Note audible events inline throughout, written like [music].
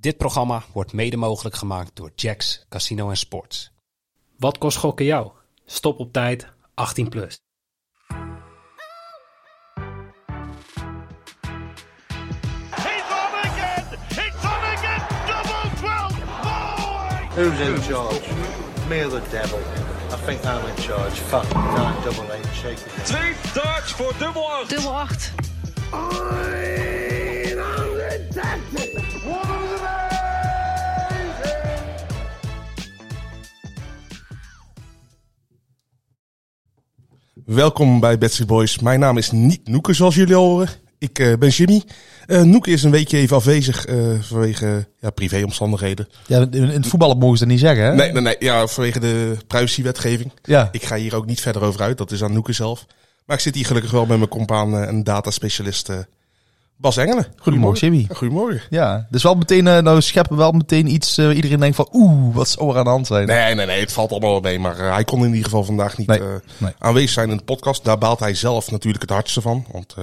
Dit programma wordt mede mogelijk gemaakt door Jacks Casino Sports. Wat kost gokken jou? Stop op tijd 18 plus. He's on again! It's on again! Double 12! Oh! Who's in charge? Me or the devil? I think I'm in charge. Fuck, nine, double eight, shake it. Twee darts voor dubbel 8. Dubbel 8. Welkom bij Betsy Boys. Mijn naam is niet Noeke, zoals jullie al horen. Ik eh, ben Jimmy. Eh Noeke is een weekje even afwezig eh, vanwege ja, privéomstandigheden. Ja, in het voetballen mogen ze dat niet zeggen, hè? Nee, nee, nee. Ja, vanwege de privacywetgeving. Ja. Ik ga hier ook niet verder over uit. Dat is aan Noeke zelf. Maar ik zit hier gelukkig wel met mijn compaan eh, en dataspecialist Bas Engelen. Goedemorgen, Jimmy. Ja, Goedemorgen. Ja, dus wel meteen, eh, nou scheppen we wel meteen iets, eh, iedereen denkt van, oeh, wat zou er aan de hand zijn? Nee, nee, nee. Het valt allemaal wel mee. Maar eh, hij kon in ieder geval vandaag niet Nee, nee. aanwezig zijn in de podcast. Daar baalt hij zelf natuurlijk het hardste van. Want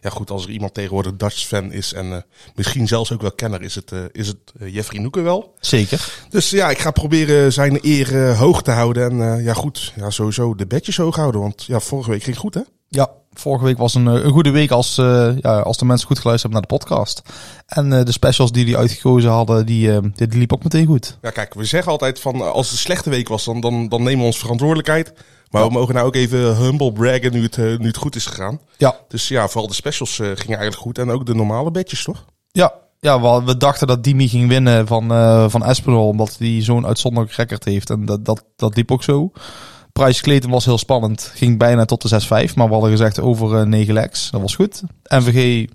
ja goed, als er iemand tegenwoordig Dutch fan is en misschien zelfs ook wel kenner, is het, is het Jeffrey Noeken wel. Zeker. Dus ja, ik ga proberen zijn eer hoog te houden. En ja goed, ja, sowieso de bedjes hoog houden. Want ja, vorige week ging goed hè? Ja, vorige week was een, eh, een goede week als, eh, ja, als de mensen goed geluisterd hebben naar de podcast. En eh, de specials die die uitgekozen hadden, die, die, die liep ook meteen goed. Ja kijk, we zeggen altijd van als het een slechte week was, dan, dan, dan nemen we ons verantwoordelijkheid. Maar we mogen nou ook even humble braggen nu het, nu het goed is gegaan. Ja, Dus ja, vooral de specials gingen eigenlijk goed. En ook de normale bedjes toch? ja. Ja, we, dachten dat Dimi ging winnen van, eh van Espinol, omdat hij zo'n uitzonderlijk record heeft. En dat, dat, dat liep ook zo. Prijs was heel spannend. Ging bijna tot de 6-5, maar we hadden gezegd over eh 9 legs. Dat was goed. MVG,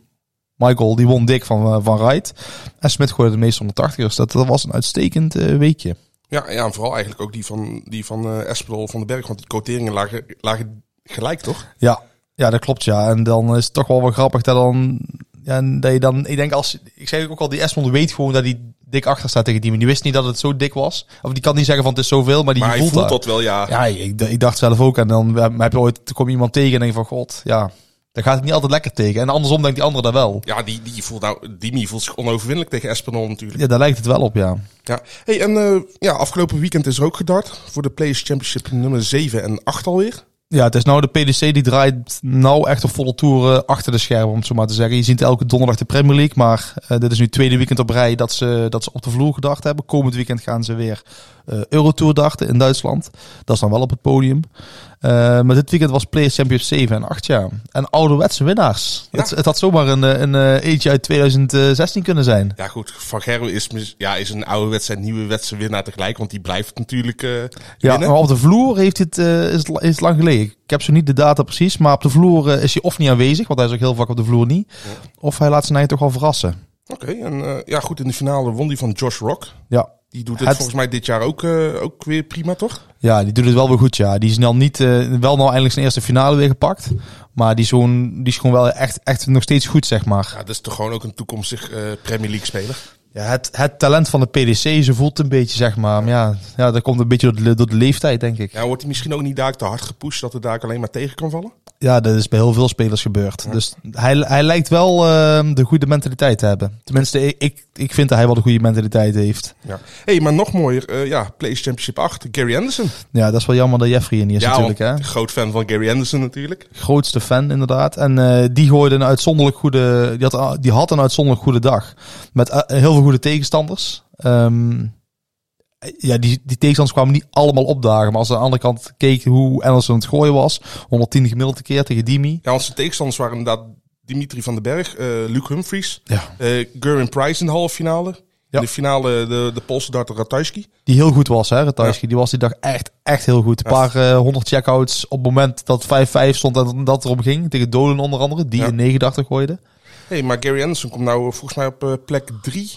Michael, die won dik van, eh, van Wright. En Smit gooide de meeste 180ers. Dat, dat was een uitstekend eh, weekje. Ja, ja, en vooral eigenlijk ook die van, die van eh Espedol van den Berg. Want die quoteringen lagen, lagen gelijk toch? Ja, ja, dat klopt ja. En dan is het toch wel wel grappig dat dan... Ja, en dat je dan, ik denk als, ik zeg ook al, die Esmond weet gewoon dat hij dik achter staat tegen Dimi. Die wist niet dat het zo dik was. Of die kan niet zeggen van het is zoveel, maar die maar hij voelt, dat. dat wel, ja. Ja, ik, ik dacht zelf ook. En dan heb je ooit, kom je iemand tegen en denk je van, god, ja, daar gaat het niet altijd lekker tegen. En andersom denkt die andere dat wel. Ja, die, die voelt nou, Dimi voelt zich onoverwinnelijk tegen Espinol natuurlijk. Ja, daar lijkt het wel op, ja. Ja. Hey, en eh, ja, afgelopen weekend is er ook gedart voor de Players Championship nummer 7 en 8 alweer. Ja, het is nou de PDC die draait nou echt op volle toeren achter de schermen, om zo maar te zeggen. Je ziet elke donderdag de Premier League, maar eh, dit is nu het tweede weekend op rij dat ze, dat ze op de vloer gedacht hebben. Komend weekend gaan ze weer eh Eurotour darten in Duitsland. Dat is dan wel op het podium. Eh, maar dit weekend was Players Championship 7 en 8 jaar. En ouderwetse winnaars. Het, het had zomaar een, eh, een eh, eentje uit 2016 kunnen zijn. Ja goed, Van Gerwen is, ja, is een oude wedstrijd, nieuwe winnaar tegelijk. Want die blijft natuurlijk eh Ja, maar op de vloer heeft het, is, het, is het lang geleden. Ik heb zo niet de data precies, maar op de vloer is hij of niet aanwezig, want hij is ook heel vaak op de vloer niet. Of hij laat zijn eigen toch wel verrassen. Oké, en ja goed, in de finale won die van Josh Rock. Ja. Die doet het, Het- volgens mij dit jaar ook, eh, ook weer prima, toch? ja, die doet het wel weer goed, ja. Die is dan niet, eh, wel nou eindelijk zijn eerste finale weer gepakt. Maar die, zo'n, die is gewoon wel echt, echt nog steeds goed, zeg maar. Ja, dat is toch gewoon ook een toekomstig eh, Premier League speler. Ja, het, het talent van de PDC, ze voelt een beetje, zeg maar. Maar ja, ja, dat komt een beetje door de, door de leeftijd, denk ik. Ja, wordt hij misschien ook niet daar te hard gepusht dat het daar alleen maar tegen kan vallen? Ja, dat is bij heel veel spelers gebeurd. Dus hij, hij lijkt wel eh, de goede mentaliteit te hebben. Tenminste, ik, ik, ik vind dat hij wel de goede mentaliteit heeft. Ja. hey, maar nog mooier, eh, ja, Players Championship 8, Gary Anderson. Ja, dat is wel jammer dat Jeffrey er niet is ja, natuurlijk. Hè? groot fan van Gary Anderson natuurlijk. Grootste fan inderdaad. En eh, die gooide een uitzonderlijk goede... Die had, die had een uitzonderlijk goede dag. Met eh, heel veel goede tegenstanders. Ehm, ja, die, die tegenstanders kwamen niet allemaal opdagen. Maar als aan de andere kant keek hoe Anderson het gooien was... 110 gemiddelde keer tegen Dimi. Ja, zijn tegenstanders waren inderdaad Dimitri van den Berg, eh Luke Humphries, Ja. eh Gerwin Price in de halve finale. Ja. In de finale de, de Poolse darter Ratajski. Die heel goed was, hè, Ratajski. Die was die dag echt, echt heel goed. Een paar eh, honderd checkouts op het moment dat 5-5 stond en dat erom ging. Tegen Dolan onder andere, die in 89 gooide. hey, maar Gary Anderson komt nou volgens mij op plek 3.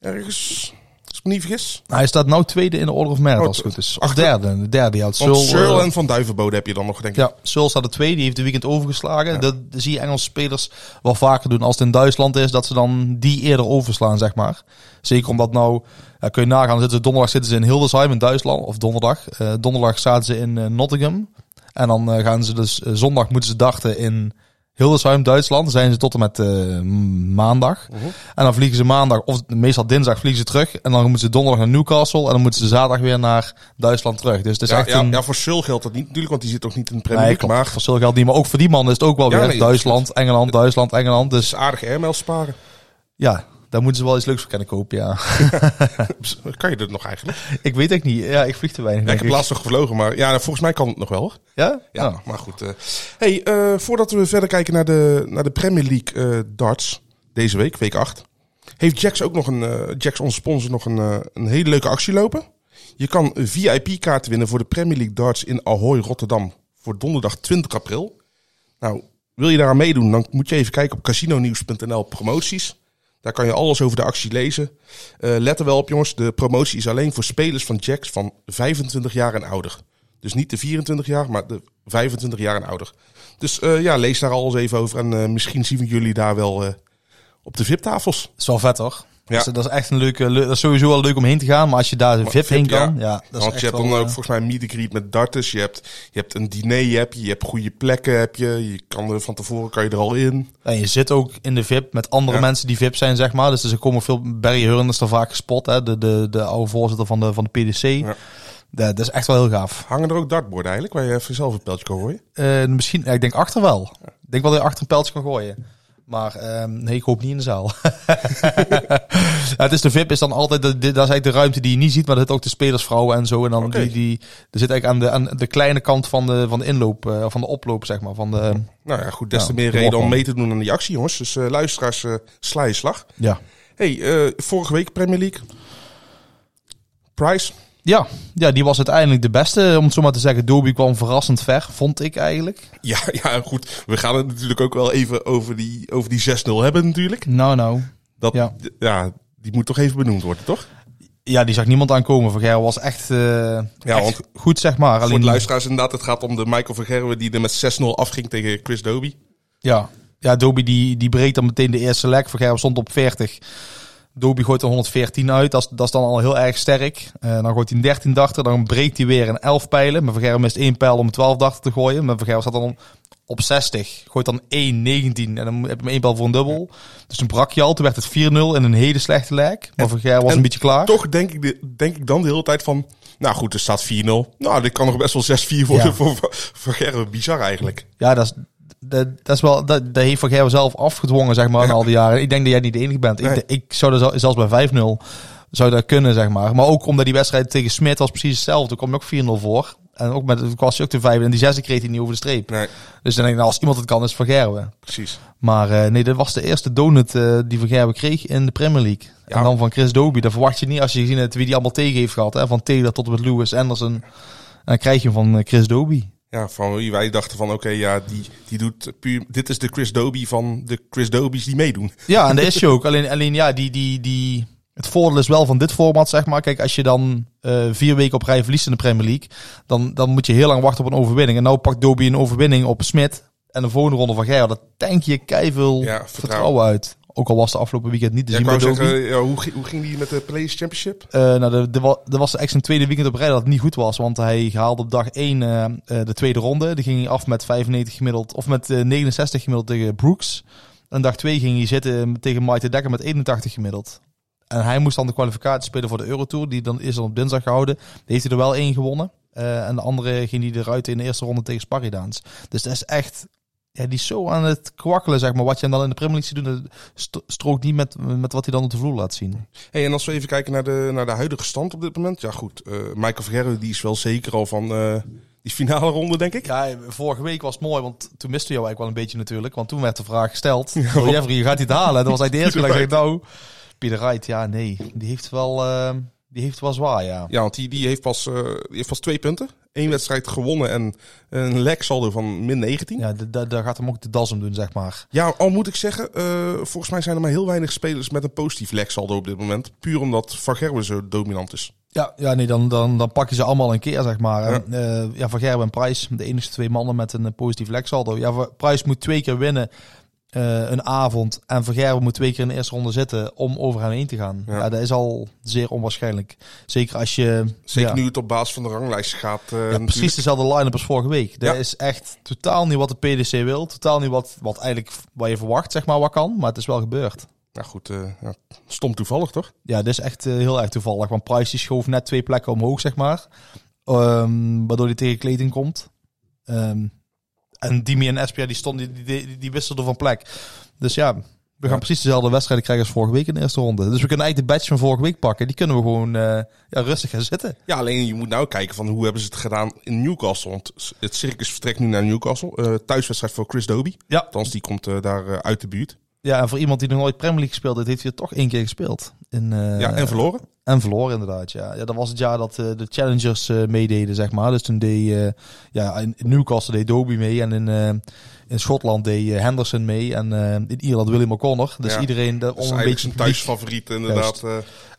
Ergens, als ik me niet vergis. Hij staat nou tweede in de Order of Merit Oh, als het goed is. Of achter- derde. De derde, ja. Het Want Searle, Searle eh, en Van Duivenbode heb je dan nog, denk ik. Ja, Searle staat er twee. Die heeft de weekend overgeslagen. Dat zie je Engelse spelers wel vaker doen. Als het in Duitsland is, dat ze dan die eerder overslaan, zeg maar. Zeker omdat nou, ja, kun je nagaan, zitten ze, donderdag zitten ze in Hildesheim in Duitsland. Of donderdag. Eh, donderdag zaten ze in eh, Nottingham. En dan eh, gaan ze dus, eh, zondag moeten ze darten in Hildesheim, Duitsland. Zijn ze tot en met eh, maandag. Mhm. En dan vliegen ze maandag, of meestal dinsdag vliegen ze terug. En dan moeten ze donderdag naar Newcastle. En dan moeten ze zaterdag weer naar Duitsland terug. Dus het is Ja, echt ja, een... ja, voor Sul geldt dat niet natuurlijk, want die zit toch niet in de Premier Nee, League. klopt. Maar Voor Sul geldt niet. Maar ook voor die man is het ook wel Ja, weer nee, Duitsland, Engeland, Duitsland, Engeland. Dus aardig airmail sparen. ja, daar moeten ze wel iets leuks voor kunnen kopen, ja. [laughs] Kan je dat nog eigenlijk? ik weet het niet. Ja, ik vlieg te weinig, Ja, ik heb laatst nog gevlogen, maar ja, volgens mij kan het nog wel. Ja? Ja, Oh. maar goed. eh. hey, eh, voordat we verder kijken naar de, naar de Premier League eh, darts deze week, week 8, heeft Jax ook nog een, Jax onze sponsor, nog een, een hele leuke actie lopen. Je kan VIP-kaarten winnen voor de Premier League darts in Ahoy, Rotterdam, voor donderdag 20 april. Nou, wil je daaraan meedoen, dan moet je even kijken op casinonieuws.nl promoties. Daar kan je alles over de actie lezen. Eh, let er wel op, jongens. De promotie is alleen voor spelers van Jacks van 25 jaar en ouder. Dus niet de 24 jaar, maar de 25 jaar en ouder. Dus eh, ja, lees daar alles even over. En eh, misschien zien we jullie daar wel op de VIP-tafels. Is wel vet, hoor. Ja. Dat, is, dat is echt een leuke... leu- Dat is sowieso wel leuk om heen te gaan. Maar als je daar een VIP heen ja. kan... Ja, dat is Want echt je hebt wel, dan ook eh, volgens mij een meet greet met darters. Je hebt, je hebt een diner, je, je hebt goede plekken. Heb je, je kan er van tevoren kan je er al in. En je zit ook in de VIP met andere Ja. mensen die VIP zijn, zeg maar. Dus er komen veel... Barry Hearn is er vaak gespot, hè. De, de, de oude voorzitter van de, van de PDC. Ja. Dat, is echt wel heel gaaf. Hangen er ook dartborden eigenlijk, waar je even zelf een pijltje kan gooien? Eh, misschien... Ik denk achter wel. Ik denk wel dat je achter een pijltje kan gooien. Maar ehm, nee, ik hoop niet in de zaal. ja, [laughs] het is de VIP is dan altijd, de, de- dat is eigenlijk de ruimte die je niet ziet, maar dat zit ook de spelersvrouwen en zo. En dan die, die, er zit eigenlijk aan de, aan de kleine kant van de, van de inloop, eh, van de oploop, zeg maar. Van de, Nou ja, goed, des te meer de reden om mee te doen aan die actie, jongens. Dus eh, luisteraars, eh, sla je slag. ja. hey, vorige week Premier League. Price. Ja, ja, die was uiteindelijk de beste, om het zo maar te zeggen. Dobie kwam verrassend ver, vond ik eigenlijk. Ja, [laughs] ja, goed. We gaan het natuurlijk ook wel even over die, over die 6-0 hebben natuurlijk. Nou, nou. Dat, Ja. ja. die moet toch even benoemd worden, toch? Ja, die zag niemand aankomen. Van Gerwen was echt, eh, echt want- goed, zeg maar. Voor Alleen, de luisteraars inderdaad, het gaat om de Michael van Gerwen die er met 6-0 afging tegen Chris Doby. Ja, ja Dobie die, die breekt dan meteen de eerste lek. Van Gerwen stond op 40. Dobie gooit er 114 uit. Dat is, dat is dan al heel erg sterk. Eh, dan gooit hij een 13 dachter. Dan breekt hij weer een 11 pijlen. Maar Van Gerwen mist één pijl om een 12 dachter te gooien. Maar Van Gerwen staat dan op 60. Gooit dan 1, 19. En dan heb je één pijl voor een dubbel. Dus toen brak je al. Toen werd het 4-0 in een hele slechte lek. Maar Van Gerwen was en een beetje klaar. Toch denk ik, de- denk ik dan de hele tijd van... Nou goed, er staat 4-0. Nou, dit kan nog best wel 6-4 worden Ja. voor Gerwen. Bizar eigenlijk. Ja, dat is, dat, dat is wel, dat, dat heeft Van Gerwen zelf afgedwongen, zeg maar, Ja. al die jaren. Ik denk dat jij niet de enige bent. Nee. Ik, ik zou er zel- zelfs bij 5-0 zou dat kunnen, zeg maar. Maar ook omdat die wedstrijd tegen Smit was precies hetzelfde. Toen kwam je ook 4-0 voor. En ook met, was hij ook de 5 en die zesde kreeg hij niet over de streep. Nee, Dus dan denk ik, nou, als iemand het kan, is Van Gerwen. precies. Maar eh, nee, dat was de eerste donut eh, die Van Gerwen kreeg in de Premier League. Ja. En dan van Chris Dobie. Dat verwacht je niet als je gezien hebt wie die allemaal tegen heeft gehad. Hè? Van Taylor tot en met Lewis Anderson. En dan krijg je hem van eh, Chris Dobie. Ja, van wie wij dachten van oké, ja, die, die doet puur... Dit is de Chris Doby van de Chris Dobies die meedoen. Ja, en dat is je ook. Alleen, alleen ja, die, die, die, het voordeel is wel van dit format, zeg maar. Kijk, als je dan eh, vier weken op rij verliest in de Premier League, dan, dan moet je heel lang wachten op een overwinning. En nou pakt Dobie een overwinning op Smit en de volgende ronde van Gerard. Dat tank je keiveel Ja, vertrouwen. vertrouwen uit. Ook al was de afgelopen weekend niet te Ja, zien ik zeggen, ja, hoe, ging- hoe ging die met de Players Championship? Eh, nou, de, de, er was echt zijn tweede weekend op rij dat het niet goed was. Want hij haalde op dag 1 eh, eh, de tweede ronde. Die ging hij af met 95 gemiddeld. Of met eh, 69 gemiddeld tegen Brooks. En dag 2 ging hij zitten tegen Maite Dekker met 81 gemiddeld. En hij moest dan de kwalificatie spelen voor de Eurotour. Die dan is dan op dinsdag gehouden. Die heeft hij er wel één gewonnen. En de andere ging hij eruit in de eerste ronde tegen Sparridaans. Dus dat is echt... Ja, die is zo aan het kwakkelen, zeg maar. Wat je dan in de Premier League ziet doen, dat strookt niet met, met wat hij dan op de vloer laat zien. Hey, en als we even kijken naar de, naar de huidige stand op dit moment. Ja goed, eh, Michael van Gerwen die is wel zeker al van eh, die finale ronde, denk ik. Ja, vorige week was het mooi, want toen miste je jou eigenlijk wel een beetje natuurlijk. Want toen werd de vraag gesteld, [laughs] door Jeffrey, je gaat niet halen. Dat was eigenlijk de eerste keer dat nou, Pieter Wright, ja nee, die heeft wel, eh, die heeft wel zwaar, ja. Ja, want die, die, heeft pas, die heeft pas twee punten. Eén wedstrijd gewonnen en een lek saldo van min 19. Ja. Ja, daar gaat hem ook de das om doen, zeg maar. al moet ik zeggen, eh, volgens mij zijn er maar heel weinig spelers met een positief lek saldo op dit moment. Puur omdat Van Gerwen zo dominant is. Ja, ja nee, dan, dan, dan pak je ze allemaal een keer, zeg maar. En, eh, ja, Van Gerwen en Price, de enige twee mannen met een eh, positief leksaldo. Ja, Price moet twee keer winnen eh, een avond en Van Gerwen moet twee keer in de eerste ronde zitten om over hem heen te gaan. Ja. Ja, dat is al zeer onwaarschijnlijk. Zeker als je... Zeker ja, nu het op basis van de ranglijst gaat. eh, ja, precies dezelfde line-up als vorige week. Dat is echt totaal niet wat de PDC wil. Totaal niet wat, wat eigenlijk wat je verwacht, zeg maar, wat kan. Maar het is wel gebeurd. Nou goed, ja, stom toevallig toch? Ja, dit is echt heel erg toevallig. Want Price die schoof net twee plekken omhoog, zeg maar. Ehm, waardoor hij tegen Clayton komt. Ehm, en Dimi en Espia die, stonden, die, die, wisselden van plek. Dus ja, we gaan precies dezelfde wedstrijden krijgen als vorige week in de eerste ronde. Dus we kunnen eigenlijk de badge van vorige week pakken. Die kunnen we gewoon eh, ja, rustig gaan zitten. Ja, alleen je moet nou kijken van hoe hebben ze het gedaan in Newcastle. Want het circus vertrekt nu naar Newcastle. Eh, thuiswedstrijd voor Chris Dobie. Ja. Althans, die komt eh, daar uit de buurt. Ja, en voor iemand die nog nooit Premier League gespeeld heeft, heeft hij er toch één keer gespeeld. In, eh, ja, en verloren. En verloren inderdaad, ja. ja. Dat was het jaar dat eh, de Challengers eh, meededen, zeg maar. Dus toen deed, ja, in Newcastle deed Dobie mee en in, in Schotland deed Henderson mee. En in Ierland William O'Connor. Dus Ja. iedereen de, Dat is om een eigenlijk beetje zijn thuisfavoriet inderdaad.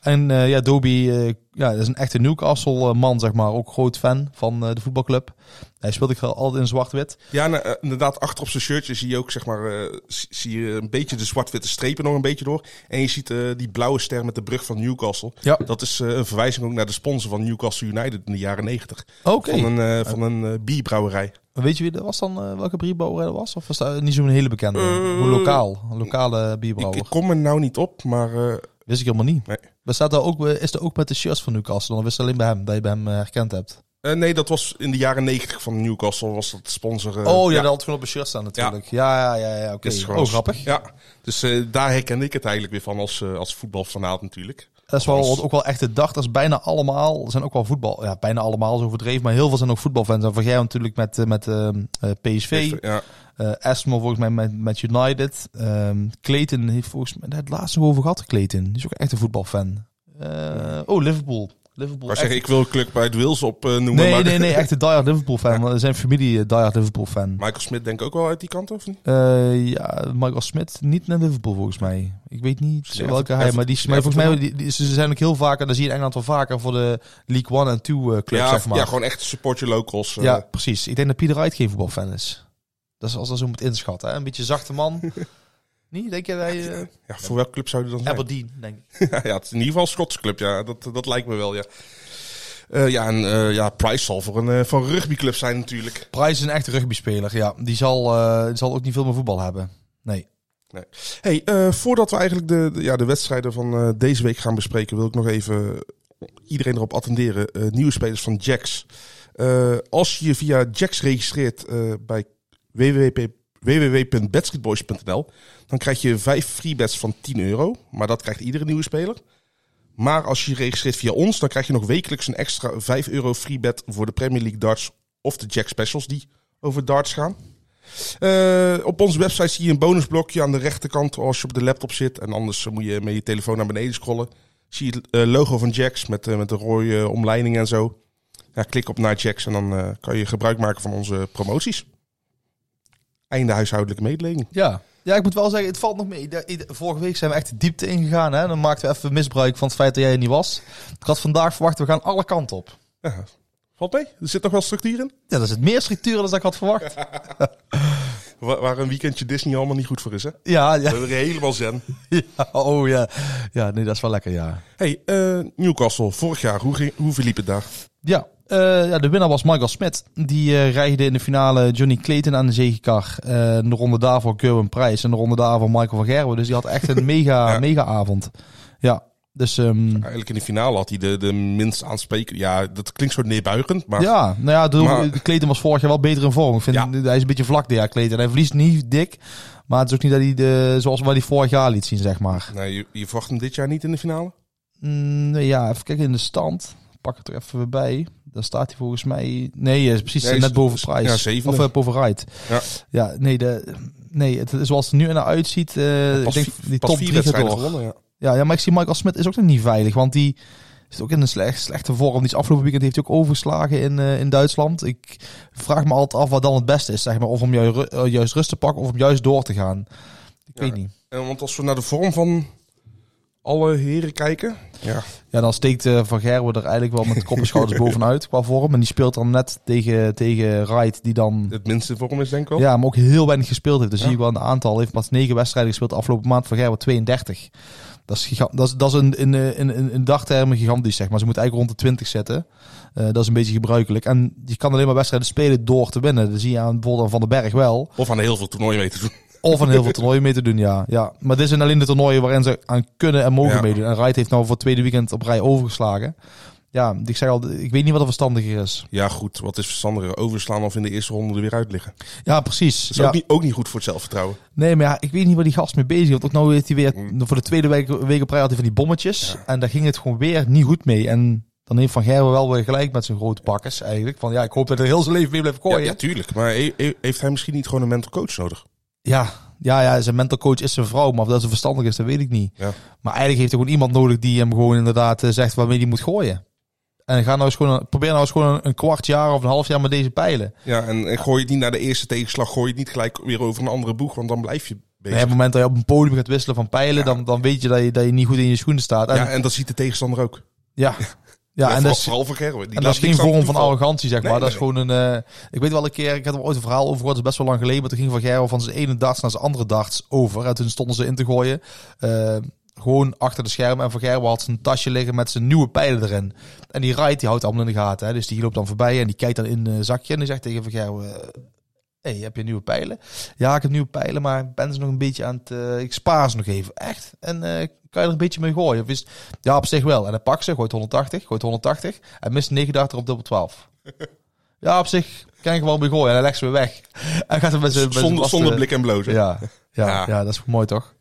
Eh. En eh, ja, Dobie eh, ja, is een echte Newcastle-man, zeg maar. Ook groot fan van eh, de voetbalclub. Hij speelde ik altijd in zwart-wit. Ja, nou, eh, inderdaad, achter op zijn shirtje zie je ook zeg maar, eh, zie- je een beetje de zwart-witte strepen nog een beetje door. En je ziet eh, die blauwe ster met de brug van Newcastle. Ja. Dat is eh, een verwijzing ook naar de sponsor van Newcastle United in de jaren negentig. Oké. Van een, eh, van een eh, bierbrouwerij. Weet je wie dat was dan? eh, welke bierbrouwer dat was? Of was dat niet zo'n hele bekende? Eh, Hoe lokaal? Een lokale Ik, bierbrouwer. ik kom er nou niet op, maar eh, Wist ik helemaal niet. Nee. We staat daar ook, is er ook met de shirts van Newcastle? Dan wist alleen bij hem, dat je bij hem eh, herkend hebt. eh, nee, dat was in de jaren negentig van Newcastle was dat sponsor. eh, oh ja, dat had gewoon op een shirt staan natuurlijk. Ja, ja, ja, ja oké. is gewoon Oh, grappig. Ja, dus daar herkende ik het eigenlijk weer van als, als voetbalfanaat natuurlijk. Dat is wel Als- ook wel echt de dag. Dat is bijna allemaal. Zijn ook wel voetbal. Ja, bijna allemaal zo overdreven. Maar heel veel zijn ook voetbalfans. En van jij natuurlijk met, met PSV. Ja, eh Asmo volgens mij met, met United. Ehm Clayton heeft volgens mij het laatst nog over gehad. Clayton. Die is ook echt een voetbalfan. Eh, oh, Liverpool. Liverpool. echt- zeggen, ik wil club bij het Wils op eh, noemen. Nee, maar nee, nee. Echt een diehard Liverpool fan. [laughs] Want Zijn familie eh, diehard Liverpool fan. Michael Smit denk ik ook wel uit die kant, of niet? Ja, Michael Smit niet naar Liverpool volgens mij. Ik weet niet welke hij, maar die, maar volgens mij die, die- ze zijn ook heel vaak, en dat zie je in Engeland wel vaker voor de League One en Two clubs, ja, zeg maar. ja, gewoon echt support your locals. Ja, precies. Ik denk dat Pieter Wright geen voetbalfan is. Dat is als dat zo moet inschatten. Hè? Een beetje zachte man. [laughs] niet? Denk je dat je... Ja, voor welke club zou je dan zijn? Aberdeen, denk ik. [laughs] ja, het is in ieder geval een Schotse club, ja. Dat, dat lijkt me wel, ja. Eh, ja, en eh, ja, Price zal voor een, eh, voor een rugbyclub zijn natuurlijk. Price is een echte rugbyspeler, ja. Die zal, eh, die zal ook niet veel meer voetbal hebben. Nee. Hey, eh, voordat we eigenlijk de, de- ja, de wedstrijden van eh, deze week gaan bespreken, wil ik nog even iedereen erop attenderen. Eh, nieuwe spelers van Jax. Eh, als je je via Jax registreert eh, bij www.basketboys.nl, dan krijg je vijf free bets van 10 euro. Maar dat krijgt iedere nieuwe speler. Maar als je je registreert via ons, dan krijg je nog wekelijks een extra 5 euro free bet voor de Premier League darts of de Jack specials die over darts gaan. Eh, op onze website zie je een bonusblokje aan de rechterkant als je op de laptop zit. En anders moet je met je telefoon naar beneden scrollen. Zie je het eh, logo van Jax met, eh, met de rode omleiding en zo. Ja, klik op naar Jax en dan kan je gebruik maken van onze promoties. Einde huishoudelijke mededeling. Ja. Ja, ik moet wel zeggen, het valt nog mee. Vorige week zijn we echt de diepte ingegaan. Hè? Dan maakten we even misbruik van het feit dat jij er niet was. Ik had vandaag verwacht, we gaan alle kanten op. Ja, valt mee. Er zit nog wel structuur in. Ja, dat is het meer structuur dan ik had verwacht. [laughs] Waar, een weekendje Disney allemaal niet goed voor is, hè? Ja, We ja, hebben er helemaal zen. [laughs] ja. Oh ja. Ja, nee, dat is wel lekker, ja. Hey, eh, Newcastle, vorig jaar, hoe, ging, hoe verliep het daar? Ja, eh, ja, de winnaar was Michael Smit. Die eh rijde in de finale Johnny Clayton aan de zegenkar. Eh de ronde daarvoor Gerwin Prijs en de ronde daarvoor Michael van Gerwen. Dus die had echt een [laughs] mega, Ja. mega avond. Ja, dus ehm, Eigenlijk in de finale had hij de, de minst aanspreken. Ja, dat klinkt zo neerbuigend, maar ja, nou ja, de, Maar- de Clayton was vorig jaar wel beter in vorm. Ik vind, Ja. hij is een beetje vlak dit jaar Clayton. Hij verliest niet dik, maar het is ook niet dat hij de, zoals wat hij vorig jaar liet zien, zeg maar. nee, je, je verwacht hem dit jaar niet in de finale? Mm, nee, ja, even kijken in de stand. Pak het er even bij. Daar staat hij volgens mij. Nee, is precies Nee, net is- boven prijs. ja. Of uh, boven right. Ja. Ja, nee, de, nee het, zoals het nu naar uitziet. eh ik denk die top drie gaat wedstrijden door. gewonnen, ja. Ja, ja, maar ik zie Michael Smit is ook nog niet veilig. Want die zit ook in een slecht, slechte vorm. Die is afgelopen weekend heeft hij ook overgeslagen in, eh, in Duitsland. Ik vraag me altijd af wat dan het beste is. Zeg maar, of om juist rust te pakken of om juist door te gaan. Ik Ja. weet niet. En want als we naar de vorm van alle heren kijken. Ja, Ja, dan steekt eh, Van Gerwen er eigenlijk wel met de kop en schouders [laughs] bovenuit qua vorm. En die speelt dan net tegen, tegen Wright, die dan... het minste voor hem is denk ik wel. Ja, maar ook heel weinig gespeeld heeft. Dus Ja. zie je wel een aantal. Heeft pas negen wedstrijden gespeeld de afgelopen maand. Van Gerwen 32. Dat is, giga- dat is, dat is een, in, in, in, in dagtermen gigantisch, zeg maar. Ze moeten eigenlijk rond de 20 zetten. Eh, dat is een beetje gebruikelijk. En je kan alleen maar wedstrijden spelen door te winnen. Dat zie je aan bijvoorbeeld aan Van den Berg wel. Of aan heel veel toernooien mee te doen. Of aan heel veel [laughs] toernooien mee te doen, ja. ja. Maar dit zijn alleen de toernooien waarin ze aan kunnen en mogen Ja. meedoen. En Wright heeft nou voor het tweede weekend op rij overgeslagen. Ja, ik zeg al, ik weet niet wat er verstandiger is. Ja goed, wat is verstandiger? Overslaan of in de eerste ronde er weer uit liggen. Dat Ja, precies. is ja. ook, niet, ook niet goed voor het zelfvertrouwen. Nee, maar ja, ik weet niet waar die gast mee bezig is. Want ook nou heeft hij weer, voor de tweede week, week op rij had hij van die bommetjes. En daar ging het gewoon weer niet goed mee. En dan heeft Van Gerwen wel weer gelijk met zijn grote pakkers eigenlijk. Van ja, ik hoop dat hij heel zijn leven mee blijft Ja, gooien. ja, tuurlijk. Maar he- he- heeft hij misschien niet gewoon een mental coach nodig? Ja, ja, ja, zijn mental coach is zijn vrouw, maar of dat ze verstandig is, dat weet ik niet. Ja. Maar eigenlijk heeft hij gewoon iemand nodig die hem gewoon inderdaad eh, zegt waarmee hij moet gooien. En ga nou eens gewoon, probeer nou eens gewoon een, kwart jaar of een half jaar met deze pijlen. Ja, en, en gooi je het niet naar de eerste tegenslag, gooi je het niet gelijk weer over een andere boeg, want dan blijf je bezig. op het moment dat je op een podium gaat wisselen van pijlen, dan, dan weet je dat, je dat je niet goed in je schoenen staat. En, ja, en dat ziet de tegenstander ook. ja. [laughs] Ja, en dat is, vooral Gerwen. Die En dat is geen vorm van arrogantie, zeg maar. Nee, dat is nee, gewoon een... eh, ik weet wel een keer, ik had er ooit een verhaal over gehoord, dat is best wel lang geleden. Maar toen ging Van Gerwen van zijn ene darts naar zijn andere darts over. En toen stonden ze in te gooien. eh, gewoon achter de schermen. En Van Gerwen had zijn tasje liggen met zijn nieuwe pijlen erin. En die rijdt, die houdt allemaal in de gaten. Hè. Dus die loopt dan voorbij en die kijkt dan in een zakje. En die zegt tegen Van Gerwen... hey, heb je nieuwe pijlen? Ja, ik heb nieuwe pijlen, maar ik ben ze nog een beetje aan het... eh, ik spaar ze nog even. Echt? En eh, kan je er een beetje mee gooien? Of is, ja, op zich wel. En hij pakt ze, gooit 180, gooit 180. Hij mist 9 darter op dubbel 12. [laughs] Ja, op zich kan ik er wel mee gooien. En hij legt ze weer weg. Hij gaat er met zijn... Zonder, zonder blik en blozen. Ja. Ja, ja, Ja. ja. dat is mooi toch?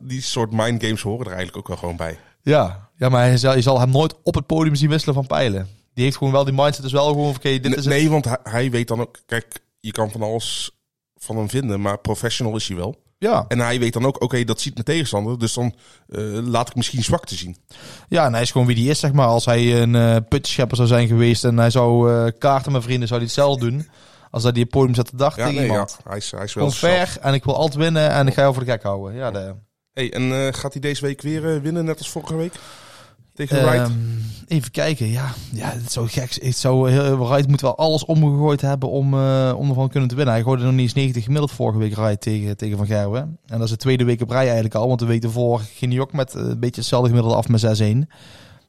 die soort mindgames horen er eigenlijk ook wel gewoon bij. Ja, ja maar hij zal, je zal hem nooit op het podium zien wisselen van pijlen. Die heeft gewoon wel die mindset, dus wel gewoon oké, dit Nee, is het. nee, want hij, hij weet dan ook... Kijk, je kan van alles van hem vinden, maar professional is hij wel. Ja. En hij weet dan ook, oké, dat ziet mijn tegenstander, dus dan eh, laat ik misschien zwak te zien. ja, en hij is gewoon wie die is, zeg maar. Als hij een eh putschepper zou zijn geweest en hij zou eh, kaarten met vrienden, zou hij hetzelfde doen. Als hij die op het podium zet te dag Ja, tegen nee, ja, iemand. hij is, hij is wel fair en ik wil altijd winnen en ik ga jou voor de gek houden. Ja, de, Hey, en gaat hij deze week weer winnen, net als vorige week? Tegen Wright? Ehm, even kijken, ja. Ja, het zou gek Het zou heel, Wright moet wel alles omgegooid hebben om, eh, om ervan kunnen te winnen. Hij gooide nog niet eens 90 gemiddeld vorige week Wright tegen, tegen Van Gerwen. En dat is de tweede week op rij eigenlijk al. Want de week ervoor ging hij ook met eh, een beetje hetzelfde gemiddelde af met 6-1.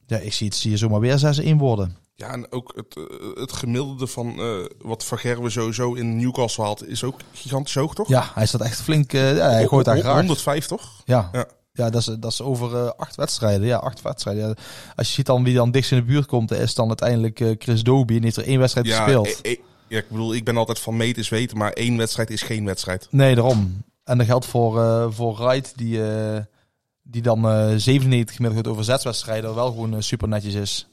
Ja, ik zie het zie je zomaar weer 6-1 worden. Ja, en ook het, eh, het gemiddelde van wat Van Gerwen sowieso in Newcastle haalt, is ook gigantisch hoog, toch? Ja, hij staat echt flink. ja, hij gooit daar graag. 105, toch? Ja. Ja. Ja, dat is, dat is over eh, acht wedstrijden. Ja, acht wedstrijden. Ja, als je ziet dan wie dan dichtst in de buurt komt, is dan uiteindelijk eh, Chris Doby. En heeft er één wedstrijd gespeeld. eh, ja, ik bedoel, ik ben altijd van meten is weten, maar één wedstrijd is geen wedstrijd. Nee, daarom. En dat geldt voor, eh voor Wright, die, eh, die dan eh 97 gemiddeld over zes wedstrijden, wel gewoon super netjes is.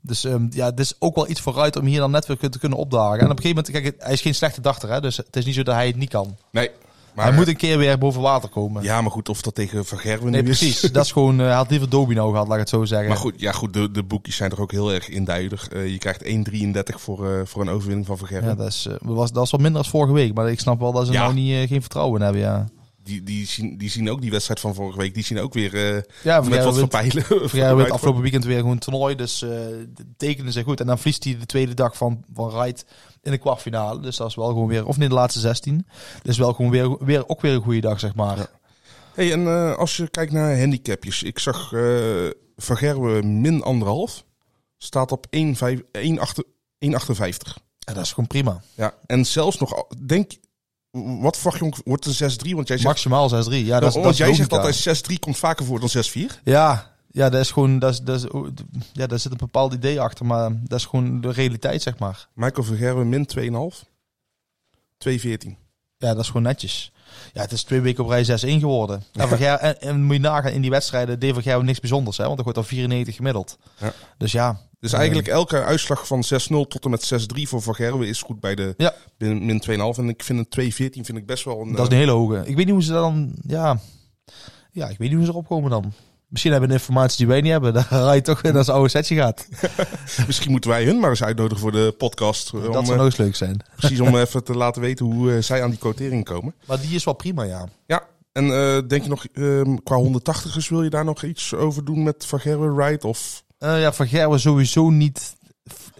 Dus ehm, ja, het is ook wel iets voor Wright om hier dan net weer te kunnen opdagen. En op een gegeven moment, kijk, hij is geen slechte dachter, hè, dus het is niet zo dat hij het niet kan. Nee, maar hij moet een keer weer boven water komen. Ja, maar goed, of dat tegen Van Gerwen nee, nu is. precies. dat is gewoon, eh, hij had liever Doby nou gehad, laat ik het zo zeggen. Maar goed, ja, goed de, de boekjes zijn toch ook heel erg induidig. Eh, je krijgt 1,33 voor, eh, voor een overwinning van Gerwen. Ja, dat is, eh, dat was, dat was wat minder als vorige week. Maar ik snap wel dat ze Ja. nou niet, eh, geen vertrouwen hebben, ja. Die, die, zien, die zien ook die wedstrijd van vorige week. Die zien ook weer eh, Ja, met wat voor pijlen. Ja, het afgelopen weekend weer gewoon een toernooi, dus de tekenen zijn goed. En dan verliest hij de tweede dag van, van Wright in de kwartfinale. Dus dat is wel gewoon weer, of in de laatste 16. Dus wel gewoon weer, weer, ook weer een goede dag, zeg maar. Hey, en eh, als je kijkt naar handicapjes. Ik zag eh Van Gerwen min anderhalf. Staat op 1,5 1,58. Ja, dat is gewoon prima. Ja, en zelfs nog, denk, wat verwacht je, wordt een 6-3? Want jij zegt, Maximaal 6-3. Ja, dat is, dat want is jij zegt altijd 6-3 komt vaker voor dan 6-4. Ja, ja, dat is gewoon, dat is, dat is, ja, daar zit een bepaald idee achter, maar dat is gewoon de realiteit, zeg maar. Michael Van Gerwen min 2,5. 2,14. Ja, dat is gewoon netjes. Ja, het is twee weken op rij 6-1 geworden. En, moet je nagaan, in die wedstrijden deed Van Gerwen niks bijzonders, hè, want er wordt al 94 gemiddeld. Ja. Dus ja. Dus eigenlijk elke uitslag van 6-0 tot en met 6-3 voor Van Gerwen is goed bij de Ja. min, min 2,5. En ik vind een 2,14 vind ik best wel een... Dat is een hele hoge. Ik weet niet hoe ze dan, ja, ja, ik weet niet hoe ze erop komen dan. Misschien hebben we informatie die wij niet hebben. [laughs] Dan ga je toch weer naar zijn oude setje gaat. eh, [laughs] misschien moeten wij hun maar eens uitnodigen voor de podcast. eh, dat om, zou eh, nog eens leuk zijn. precies om [laughs] even te laten weten hoe eh, zij aan die quotering komen. Maar die is wel prima, ja. Ja, En eh, denk je nog, ehm, qua 180ers wil je daar nog iets over doen met Van Gerwen, Wright of... Eh, ja, Van Gerwen sowieso niet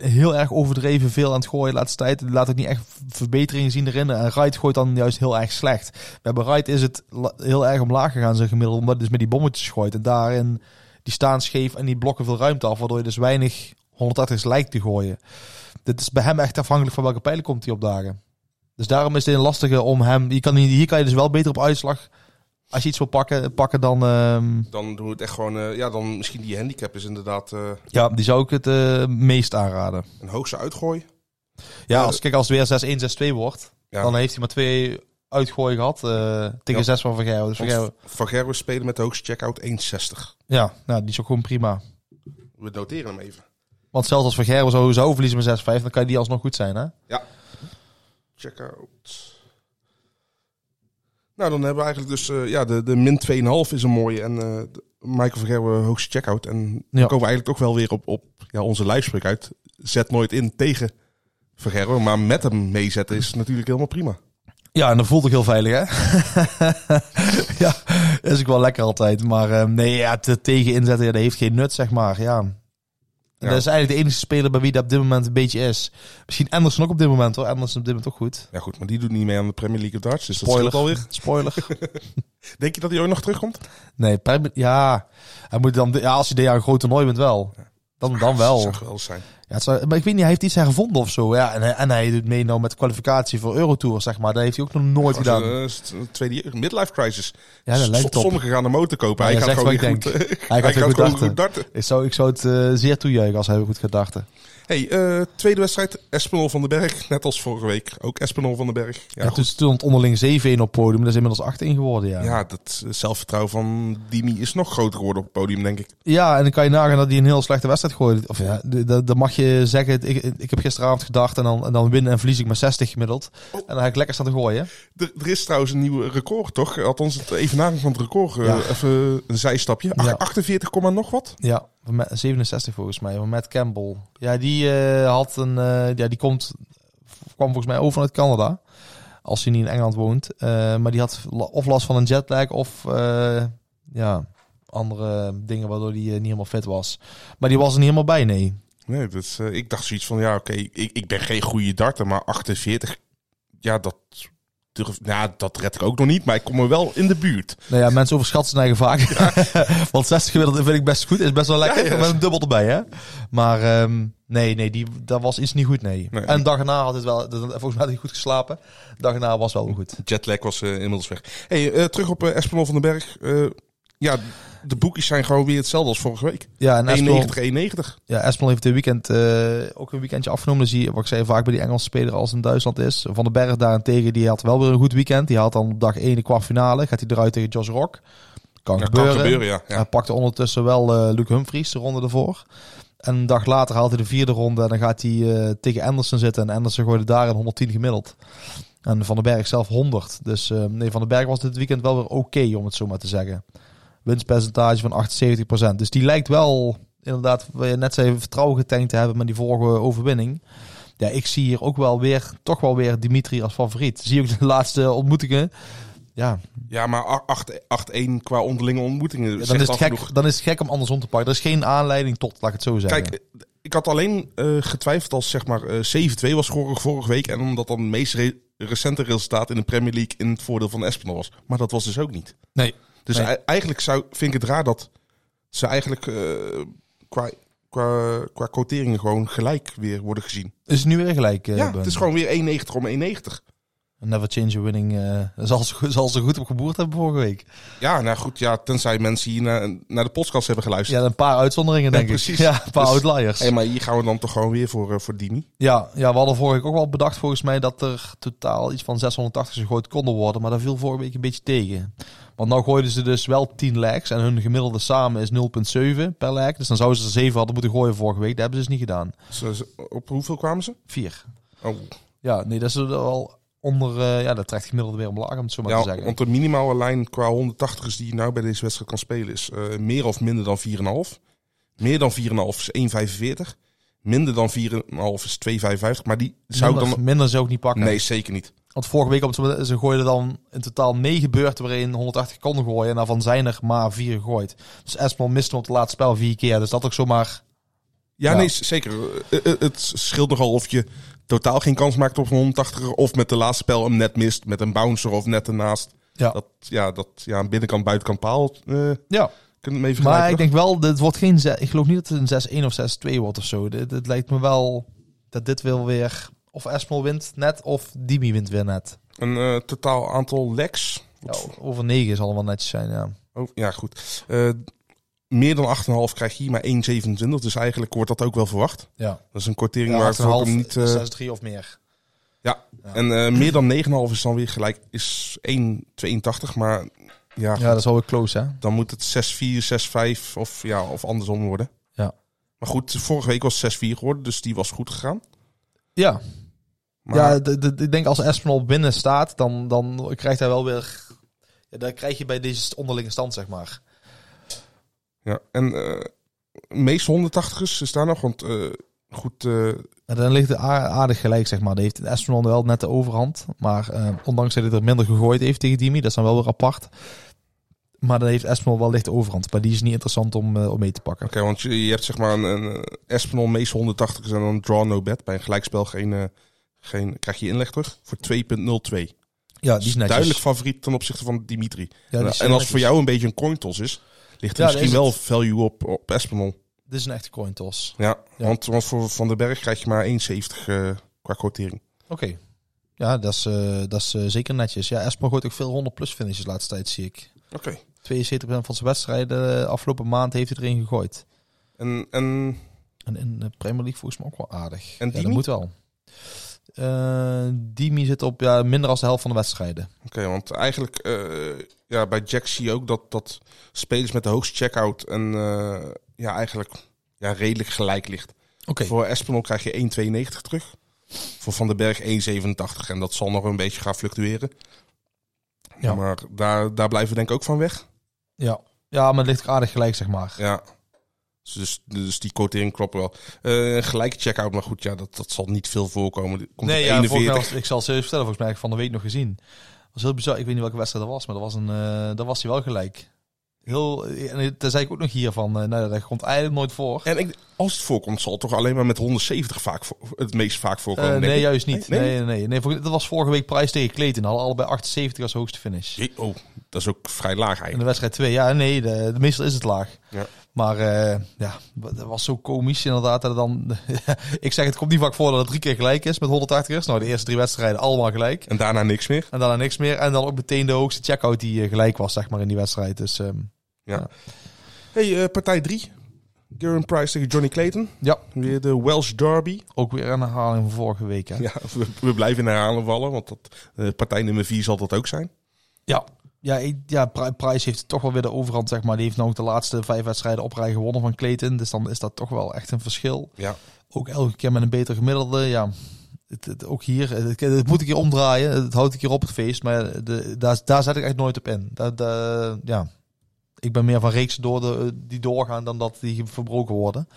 heel erg overdreven veel aan het gooien de laatste tijd. Laat ook niet echt verbeteringen zien erin. En Wright gooit dan juist heel erg slecht. Bij Wright is het heel erg omlaag gegaan zijn gemiddelde, omdat dus met die bommetjes gooit. En daarin, die staan scheef en die blokken veel ruimte af, waardoor je dus weinig 180's lijkt te gooien. Dit is bij hem echt afhankelijk van welke pijlen komt hij opdagen. Dus daarom is het een lastige om hem... Je kan, hier kan je dus wel beter op uitslag... Als je iets wil pakken, pakken dan... ehm, Dan doen we het echt gewoon... eh, ja, dan misschien die handicap is inderdaad eh, ja, die zou ik het eh, meest aanraden. een hoogste uitgooi. Ja, Ja, als, kijk, als het weer 6-1, 6-2 wordt, Ja. dan heeft hij maar twee uitgooien gehad eh, tegen Ja. 6 van Van Gerwen. Dus Gerwen spelen met de hoogste checkout 1,60. ja, nou, die is ook gewoon prima. We noteren hem even. Want zelfs als Van Gerwen zou, zou verliezen met 6-5, dan kan die alsnog goed zijn, hè? Checkout. Nou, dan hebben we eigenlijk dus... eh, ja, de, de min 2,5 is een mooie. En eh, de- Michael van Gerwen hoogste checkout. En dan Ja. komen we eigenlijk toch wel weer op, op ja, onze lijfspreuk uit. Zet nooit in tegen Van Gerwen. Maar met hem meezetten is natuurlijk helemaal prima. Ja, en dat voelt ook heel veilig, hè? [laughs] ja, is ook wel lekker altijd. Maar eh, nee, ja, te tegen inzetten, ja, dat heeft geen nut, zeg maar. Ja. En Ja. Dat is eigenlijk de enige speler bij wie dat op dit moment een beetje is. Misschien Anderson ook op dit moment, hoor. Anderson op dit moment ook goed. Ja goed, maar die doet niet mee aan de Premier League of Darts. Dus dat Spoiler. scheelt alweer. [laughs] Spoiler. [laughs] Denk je dat hij ooit nog terugkomt? Nee, ja. Hij moet dan, ja, als je dit jaar een groot toernooi bent, wel. Dan, dan wel. Dat zou geweldig zijn. Ja, het zou- maar ik weet niet, hij heeft iets hergevonden of zo. Ja, en, hij- en hij doet mee nou met kwalificatie voor Eurotour, zeg maar. Dat heeft hij ook nog nooit gedaan. Eh, is een tweede jaar- midlife crisis. Ja, dat lijkt. Sommigen gaan een motor kopen. Hij gaat [laughs] gewoon goed, eh, Hij gaat goed gewoon darten. goed darten. Ik zou, ik zou het eh, zeer toejuichen als hij goed gaat dachten. Hey, eh, tweede wedstrijd. Espinol van den Berg. Net als vorige week. Ook Espinol van den Berg. Ja, toen stond onderling 7-1 op podium. Dat is inmiddels 8-1 geworden, ja. ja, dat eh, zelfvertrouwen van Dimi is nog groter geworden op het podium, denk ik. Ja, en dan kan je nagaan dat hij een heel slechte wedstrijd gooit. Of ja, d- d- dan mag je zeggen, ik, ik heb gisteravond gedacht en dan, en dan win en verlies ik maar 60 gemiddeld. En dan ga ik lekker staan te gooien. Er, er is trouwens een nieuw record, toch? Althans, het evenaring van het record. eh, Ja. Even een zijstapje. Ach, Ja. 48, komma nog wat? Ja, 67 volgens mij, van Matt Campbell. Ja, die eh, had een, eh, ja, die komt, kwam volgens mij over uit Canada. Als hij niet in Engeland woont. Eh, maar die had of last van een jetlag of ja, andere dingen waardoor hij niet helemaal fit was. Maar die was er niet helemaal bij, nee. Nee, dat ik dacht zoiets van, ja, oké, ik, ik ben geen goede darter, maar 48, ja, dat, durf, nou, dat red ik ook nog niet, maar ik kom er wel in de buurt. Nou ja, mensen overschatten zijn eigen vaak. [laughs] Want 60 gemiddeld vind ik best goed. Is best wel lekker. Ja, ja. Met een dubbel erbij, hè. Maar ehm, nee, nee, die, dat was iets niet goed, nee. Nee. En de dag erna had het wel... Volgens mij had hij goed geslapen. De dag erna was wel goed. Jetlag was eh, inmiddels weg. Hey, eh, terug op uh, Espinol van den Berg. Ja, de boekjes zijn gewoon weer hetzelfde als vorige week. Ja, en Espinol, 1,90, 1,90. ja, Espinol heeft dit weekend eh, ook een weekendje afgenomen. Dan zie je, wat ik zei, vaak bij die Engelse speler als in Duitsland is. Van den Berg daarentegen, die had wel weer een goed weekend. Die had dan op dag 1 de kwartfinale. Gaat hij eruit tegen Josh Rock. Kan Ja, gebeuren. kan gebeuren, ja. ja. Hij pakte ondertussen wel eh Luke Humphries de ronde ervoor. En een dag later haalt hij de vierde ronde en dan gaat hij eh, tegen Anderson zitten. En Anderson gooide daar een 110 gemiddeld. En Van den Berg zelf 100. Dus nee, Van den Berg was dit weekend wel weer oké, om het zo maar te zeggen. Winstpercentage van 78%. Dus die lijkt wel, inderdaad, wat je net zei, vertrouwen getankt te hebben met die vorige overwinning. Ja, ik zie hier ook wel weer, toch wel weer Dimitri als favoriet. Zie ook de [laughs] laatste ontmoetingen. Ja, Ja, maar 8 8-1 qua onderlinge ontmoetingen. Ja, dan, is het gek, genoeg. dan is het gek om andersom te pakken. Er is geen aanleiding tot, laat ik het zo zeggen. Kijk, ik had alleen eh, getwijfeld als zeg maar eh 7-2 was vorige, vorige week. En omdat dan het meest re- recente resultaat in de Premier League in het voordeel van Espinal was. Maar dat was dus ook niet. nee. Dus Nee. eigenlijk zou, vind ik het raar dat ze eigenlijk eh, qua, qua, qua quoteringen gewoon gelijk weer worden gezien. Is het nu weer gelijk? eh, ja, Ben? het is gewoon weer 1,90 om 1,90. Never change a winning. eh zal, ze, zal ze goed op geboerd hebben vorige week. Ja, nou goed, ja, tenzij mensen hier naar, naar de podcast hebben geluisterd. Ja, een paar uitzonderingen denk precies. ik. Ja, een paar Dus- outliers. Hey, maar hier gaan we dan toch gewoon weer voor, eh, voor Dimi. Ja, ja, we hadden vorige week ook wel bedacht volgens mij dat er totaal iets van 680 gegooid konden worden. Maar dat viel vorige week een beetje tegen. Want nou gooiden ze dus wel 10 legs en hun gemiddelde samen is 0,7 per leg. Dus dan zouden ze er 7 hadden moeten gooien vorige week. Dat hebben ze dus niet gedaan. Ze- op hoeveel kwamen ze? 4. Oh, Ja, nee, dat is er wel onder... eh, ja, dat trekt gemiddeld weer omlaag om het zo maar te zeggen. want de minimale lijn qua 180ers die je nou bij deze wedstrijd kan spelen is eh, meer of minder dan 4,5. Meer dan 4,5 is 1,45. Minder dan 4,5 is 2,55. Maar die zou ik minder, dan... minder zou ik niet pakken. Nee, zeker niet. Want vorige week, op het- ze gooiden dan in totaal negen beurten waarin 180 konden gooien. En daarvan zijn er maar vier gegooid. Dus Espinal miste op het laatste spel vier keer. Dus dat ook zomaar... Ja, Ja. nee, zeker. Eh, Het scheelt nogal of je totaal geen kans maakt op een 180er... of met de laatste spel hem net mist met een bouncer of net ernaast. Ja, Dat, ja, dat ja, een binnenkant, buitenkant paal eh ja. kunnen we even maar ik denk wel, dit wordt geen... Ik geloof niet dat het een 6-1 of 6-2 wordt of zo. Dit, dit lijkt me wel dat dit wel weer... Of Espinal wint net, of Dimi wint weer net. Een eh, totaal aantal legs. Ja, over 9 zal wel netjes zijn, ja. Oh, ja, goed. Eh, meer dan 8,5 krijg je hier maar 1,27. Dus eigenlijk wordt dat ook wel verwacht. Ja, Dat is een kwartering ja waar ik 8,5, hem niet... eh, 6-3 of meer. ja. Ja. en eh, meer dan 9,5 is dan weer gelijk. Is 1,82. Maar ja, Ja, dat is wel weer close, hè? dan moet het 6-4, 6-5 of, ja, of andersom worden. Ja. Maar goed, vorige week was het 6-4 geworden. Dus die was goed gegaan. Ja, Maar, ja ik denk als Espinal binnen staat, dan, dan krijgt hij wel weer... Ja, dan krijg je bij deze onderlinge stand, zeg maar. Ja. En eh meeste 180ers is daar nog. Want eh, goed, eh, En dan ligt het aar- aardig gelijk, zeg maar. Dan heeft Espinal wel net de overhand. Maar eh, ondanks dat hij er minder gegooid heeft tegen Dimi, dat is dan wel weer apart. Maar dan heeft Espinal wel licht de overhand. Maar die is niet interessant om, eh, om mee te pakken. Oké, want je, je hebt zeg maar een, een eh, Espinal meest 180 en dan draw no bet. Bij een gelijkspel geen, eh, geen, krijg je inleg terug voor 2.02. Ja, die is netjes. Duidelijk favoriet ten opzichte van Dimitri. Ja, die is en als netjes. voor jou een beetje een coin toss is, ligt er Ja, misschien wel value op, op. Dit is een echte coin toss. Ja, Ja. Want, want voor Van den Berg krijg je maar 1,70 eh, qua quotering. Oké. Ja, dat is, eh, dat is eh, zeker netjes. Ja, Espinal gooit ook veel 100 plus finishes de laatste tijd, zie ik. Oké. 72% van zijn wedstrijden de afgelopen maand heeft hij erin gegooid. En, en En in de Premier League volgens mij ook wel aardig. En ja, dat moet wel. Eh Dimi zit op ja, minder dan de helft van de wedstrijden. Oké, want eigenlijk eh, ja, bij Jack zie je ook dat, dat spelers met de hoogste checkout en eh, ja, eigenlijk ja, redelijk gelijk ligt. Oké. Voor Espinol krijg je 1,92 terug. Voor Van den Berg 1,87. En dat zal nog een beetje gaan fluctueren. Ja. Maar daar, daar blijven we denk ik ook van weg. Ja. ja, maar het ligt aardig gelijk, zeg maar. Ja. Dus, dus die quotering klopt wel. Eh gelijke checkout, maar goed, ja, dat, dat zal niet veel voorkomen. Komt Nee, ja, volgens mij 41. was, ik zal serieus vertellen, volgens mij heb ik van de week nog gezien. Dat was heel bizar. Ik weet niet welke wedstrijd dat was, maar dat was, een, eh dat was hij wel gelijk. Heel, en daar zei ik ook nog hier van, eh, nou, dat komt eigenlijk nooit voor. En ik, als het voorkomt, zal het toch alleen maar met 170 vaak voor- het meest vaak voorkomen. Denk nee, juist niet. Nee, Nee, nee? nee, nee. nee. dat was vorige week prijs tegen Clayton. Hadden allebei 78 als hoogste finish. Oh, dat is ook vrij laag In de eigenlijk. wedstrijd 2, ja, nee, de, de meestal is het laag. Ja. Maar eh, ja, dat was zo komisch inderdaad. Dat dan, [laughs] ik zeg, het komt niet vaak voor dat het drie keer gelijk is met 180ers. Nou, de eerste drie wedstrijden allemaal gelijk. En daarna niks meer. En daarna niks meer. En dan ook meteen de hoogste checkout die eh, gelijk was, zeg maar, in die wedstrijd. Dus ehm, Hey, eh, partij 3. Garen Price tegen Johnny Clayton. ja, Weer de Welsh Derby. ook weer een herhaling van vorige week. Hè? Ja, we, we blijven in herhalen vallen, want dat, partij nummer 4 zal dat ook zijn. Ja. Ja, ik- ja, Pri- Price heeft toch wel weer de overhand, zeg maar. Die heeft nog de laatste vijf wedstrijden op rij gewonnen van Clayton. Dus dan is dat toch wel echt een verschil. Ja. Ook elke keer met een beter gemiddelde. Ja, het, het- ook hier. Het, het moet ik hier omdraaien. Het houdt ik hier op het feest. Maar de, daar, daar zet ik echt nooit op in. Dat, dat- ja. Ik ben meer van reeksen door de, die doorgaan dan dat die verbroken worden.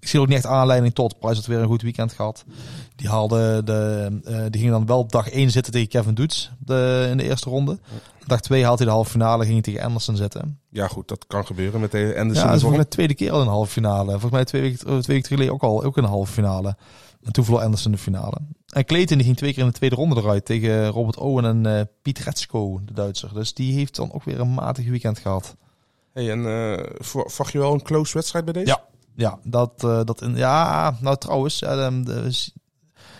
Ik zie ook niet echt aanleiding tot. Price had weer een goed weekend gehad. Die haalde de, eh, die ging dan wel op dag 1 zitten tegen Kevin Doets de, in de eerste ronde. Dag 2 haalt hij de halve finale, ging hij tegen Anderson zitten. Ja, goed, dat kan gebeuren met de Anderson. Ja, dat is vorm. volgens mij de tweede keer al de halve finale. Volgens mij twee weken, twee weken geleden ook al ook de halve finale. En toen verloor Anderson de finale. En Clayton die ging twee keer in de tweede ronde eruit tegen Robert Owen en eh Piet Retsko, de Duitser. Dus die heeft dan ook weer een matig weekend gehad. Hey, en eh, verwacht je wel een close wedstrijd bij deze? Ja. Ja, dat, eh, dat in, ja, nou trouwens, de, de-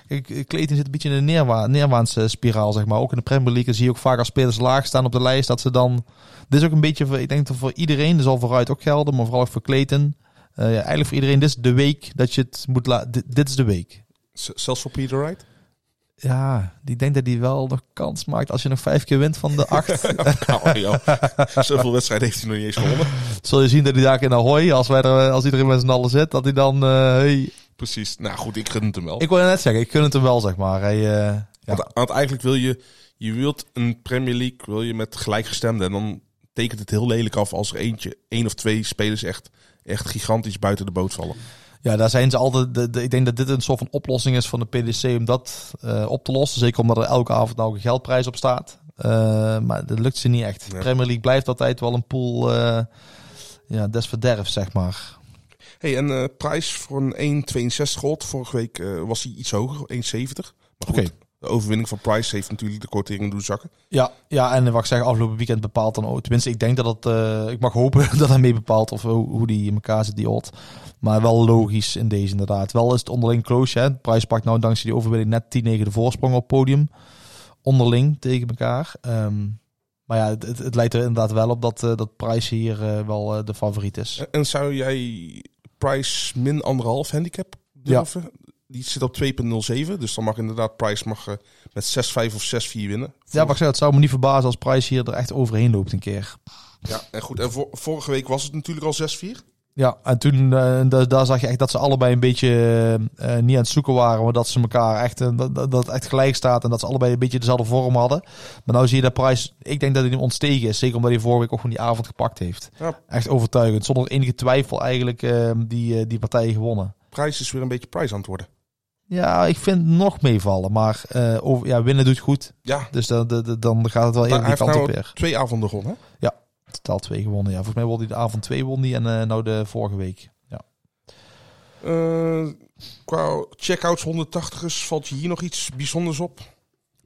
Kijk, Clayton zit een beetje in een neerwa neerwaartse spiraal, zeg maar. Ook in de Premier League zie je ook vaak als spelers laag staan op de lijst, dat ze dan... Dit is ook een beetje, voor, ik denk dat voor iedereen, dat zal vooruit ook gelden, maar vooral ook voor Clayton. Eh, ja, eigenlijk voor iedereen, dit is de week dat je het moet laten... Dit, dit is de week. Z- Zelfs voor Peter Wright? Ja, die denkt dat hij wel nog kans maakt als je nog vijf keer wint van de acht. Nou, [laughs] joh. [laughs] Zoveel wedstrijden heeft hij nog niet eens gewonnen. Zul je zien dat hij daar in Ahoy, als, wij er, als iedereen met z'n allen zit, dat hij dan... eh, hey, Precies. Nou goed, ik gun het hem wel. ik wil net zeggen, ik gun het hem wel, zeg maar. Hij, eh, ja. Want, want eigenlijk wil je, je wilt een Premier League wil je met gelijkgestemden. En dan tekent het heel lelijk af als er eentje, één of twee spelers echt, echt gigantisch buiten de boot vallen. Ja, daar zijn ze altijd. De, de- ik denk dat dit een soort van oplossing is van de PDC om dat eh, op te lossen. Zeker omdat er elke avond nou een geldprijs op staat. Eh, maar dat lukt ze niet echt. Nee. Premier League blijft altijd wel een pool eh ja, des verderfs, zeg maar. Hey, en eh prijs voor een 1,62 gold. Vorige week was hij iets hoger, 1,70. Maar goed, Oké. De overwinning van Price heeft natuurlijk de kortering doen zakken. Ja, ja, en wat ik zeg, afgelopen weekend bepaalt dan ook. Tenminste, ik denk dat het. eh, ik mag hopen [laughs] dat hij mee bepaalt of hoe, hoe die in elkaar zit, die odd. Maar wel logisch in deze inderdaad. Wel is het onderling close. Hè. Prijs pakt nou dankzij die overwinning net 10 9 de voorsprong op podium. Onderling tegen elkaar. Ehm, maar ja, het, het, lijkt er inderdaad wel op dat, eh, dat Price hier eh, wel de favoriet is. En, en zou jij Price min anderhalf handicap durven? Die zit op 2,07. Dus dan mag inderdaad Price mag, eh, met 6-5 of 6-4 winnen. Ja, maar ik zeg, het zou me niet verbazen als Price hier er echt overheen loopt een keer. Ja, en goed. En vor- vorige week was het natuurlijk al 6-4. Ja, en toen eh, da- daar zag je echt dat ze allebei een beetje eh, niet aan het zoeken waren, maar dat ze elkaar echt, dat, echt gelijk staat en dat ze allebei een beetje dezelfde vorm hadden. Maar nou zie je dat Price, ik denk dat hij hem ontstegen is, zeker omdat hij vorige week ook gewoon die avond gepakt heeft. Ja. Echt overtuigend, zonder enige twijfel eigenlijk die, die partij gewonnen. Price is weer een beetje Price aan het worden. Ja, ik vind het nog meevallen, maar eh, over, ja, winnen doet goed. Ja, Dus dan, dan, dan gaat het wel hij die kant op nou weer. twee avonden gewonnen. hè? Totaal twee gewonnen, ja. Volgens mij won hij de avond twee won die en eh, nou de vorige week. Ja. Eh, qua checkouts 180ers valt je hier nog iets bijzonders op?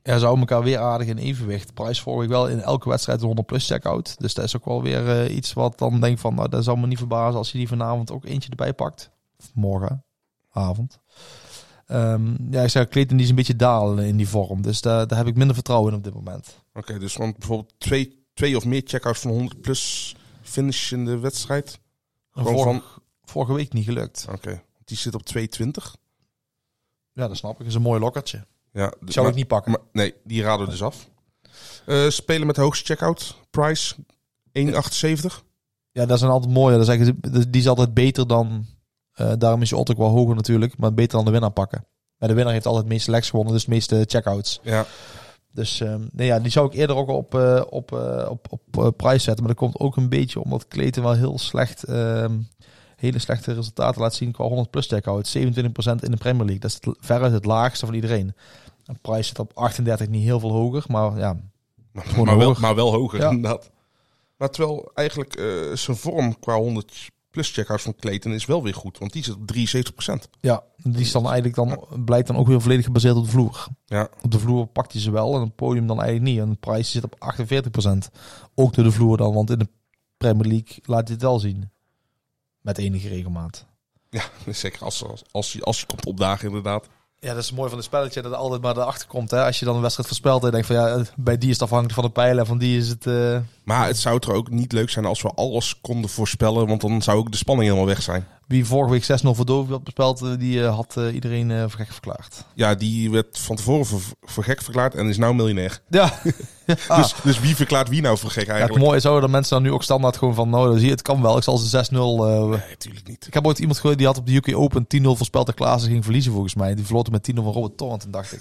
Ja, ze houden elkaar weer aardig in evenwicht. Price vorige week wel in elke wedstrijd een 100 plus checkout. Dus dat is ook wel weer iets wat dan denk van, nou, dat zou me niet verbazen als je die vanavond ook eentje erbij pakt. Of morgen, Ehm, ja, ik zeg, Clayton die is een beetje dalen in die vorm. Dus daar, daar heb ik minder vertrouwen in op dit moment. Oké, dus want bijvoorbeeld twee, twee of meer checkouts van 100 plus finish in de wedstrijd. Vorige, van, vorige week niet gelukt. oké, die zit op 220. Ja, dat snap ik. Dat is een mooi lokkertje. Ja, zou ik niet pakken. Maar, nee, die raden we dus af. Eh, spelen met de hoogste checkout. Price 1,78. Ja, dat is een altijd mooie. Dat is eigenlijk, die is altijd beter dan... eh, daarom is je odd ook wel hoger natuurlijk. Maar beter dan de winnaar pakken. Maar de winnaar heeft altijd het meeste legs gewonnen. Dus de meeste checkouts. Ja, Dus ehm, nee, ja, die zou ik eerder ook op, eh, op, eh, op, op eh, prijs zetten. Maar dat komt ook een beetje omdat Clayton wel heel slecht, ehm, hele slechte resultaten laat zien qua 100 plus checkout. 27% in de Premier League. Dat is het, veruit het laagste van iedereen. En prijs zit op 38, niet heel veel hoger. Maar ja, maar, wel, hoger. maar wel hoger Ja. inderdaad. Maar terwijl eigenlijk eh, zijn vorm qua 100 plus checkouts van Clayton is wel weer goed. Want die zit op 73%. ja, die is dan eigenlijk dan, blijkt dan ook weer volledig gebaseerd op de vloer. Ja, Op de vloer pakt hij ze wel en het podium dan eigenlijk niet. En de prijs zit op 48%. Ook door de vloer dan, want in de Premier League laat hij het wel zien. Met enige regelmaat. ja [laughs] zeker als, als, als, je, als je komt opdagen inderdaad. Ja, dat is mooi van het spelletje dat er altijd maar erachter komt. Hè? Als je dan een wedstrijd voorspelt en denkt van ja, bij die is het afhankelijk van de pijlen en van die is het... eh, Maar het zou er ook niet leuk zijn als we alles konden voorspellen. Want dan zou ook de spanning helemaal weg zijn. Wie vorige week 6-0 voor Dovi had bespeld, eh, die eh, had eh, iedereen voor gek verklaard. Ja, die werd van tevoren voor, voor gek verklaard en is nou miljonair. [laughs] Ja. [laughs] Dus, dus wie verklaart wie nou voor gek ja het eigenlijk? mooie zou dat mensen dan nu ook standaard gewoon van, nou, zie je, het kan wel, ik zal ze 6-0... eh, Nee, natuurlijk niet. ik heb ooit iemand gehoord die had op de UK Open 10-0 voorspeld dat Klaassen ging verliezen volgens mij. Die verloor met 10-0 van Robert Torrent, en dacht ik.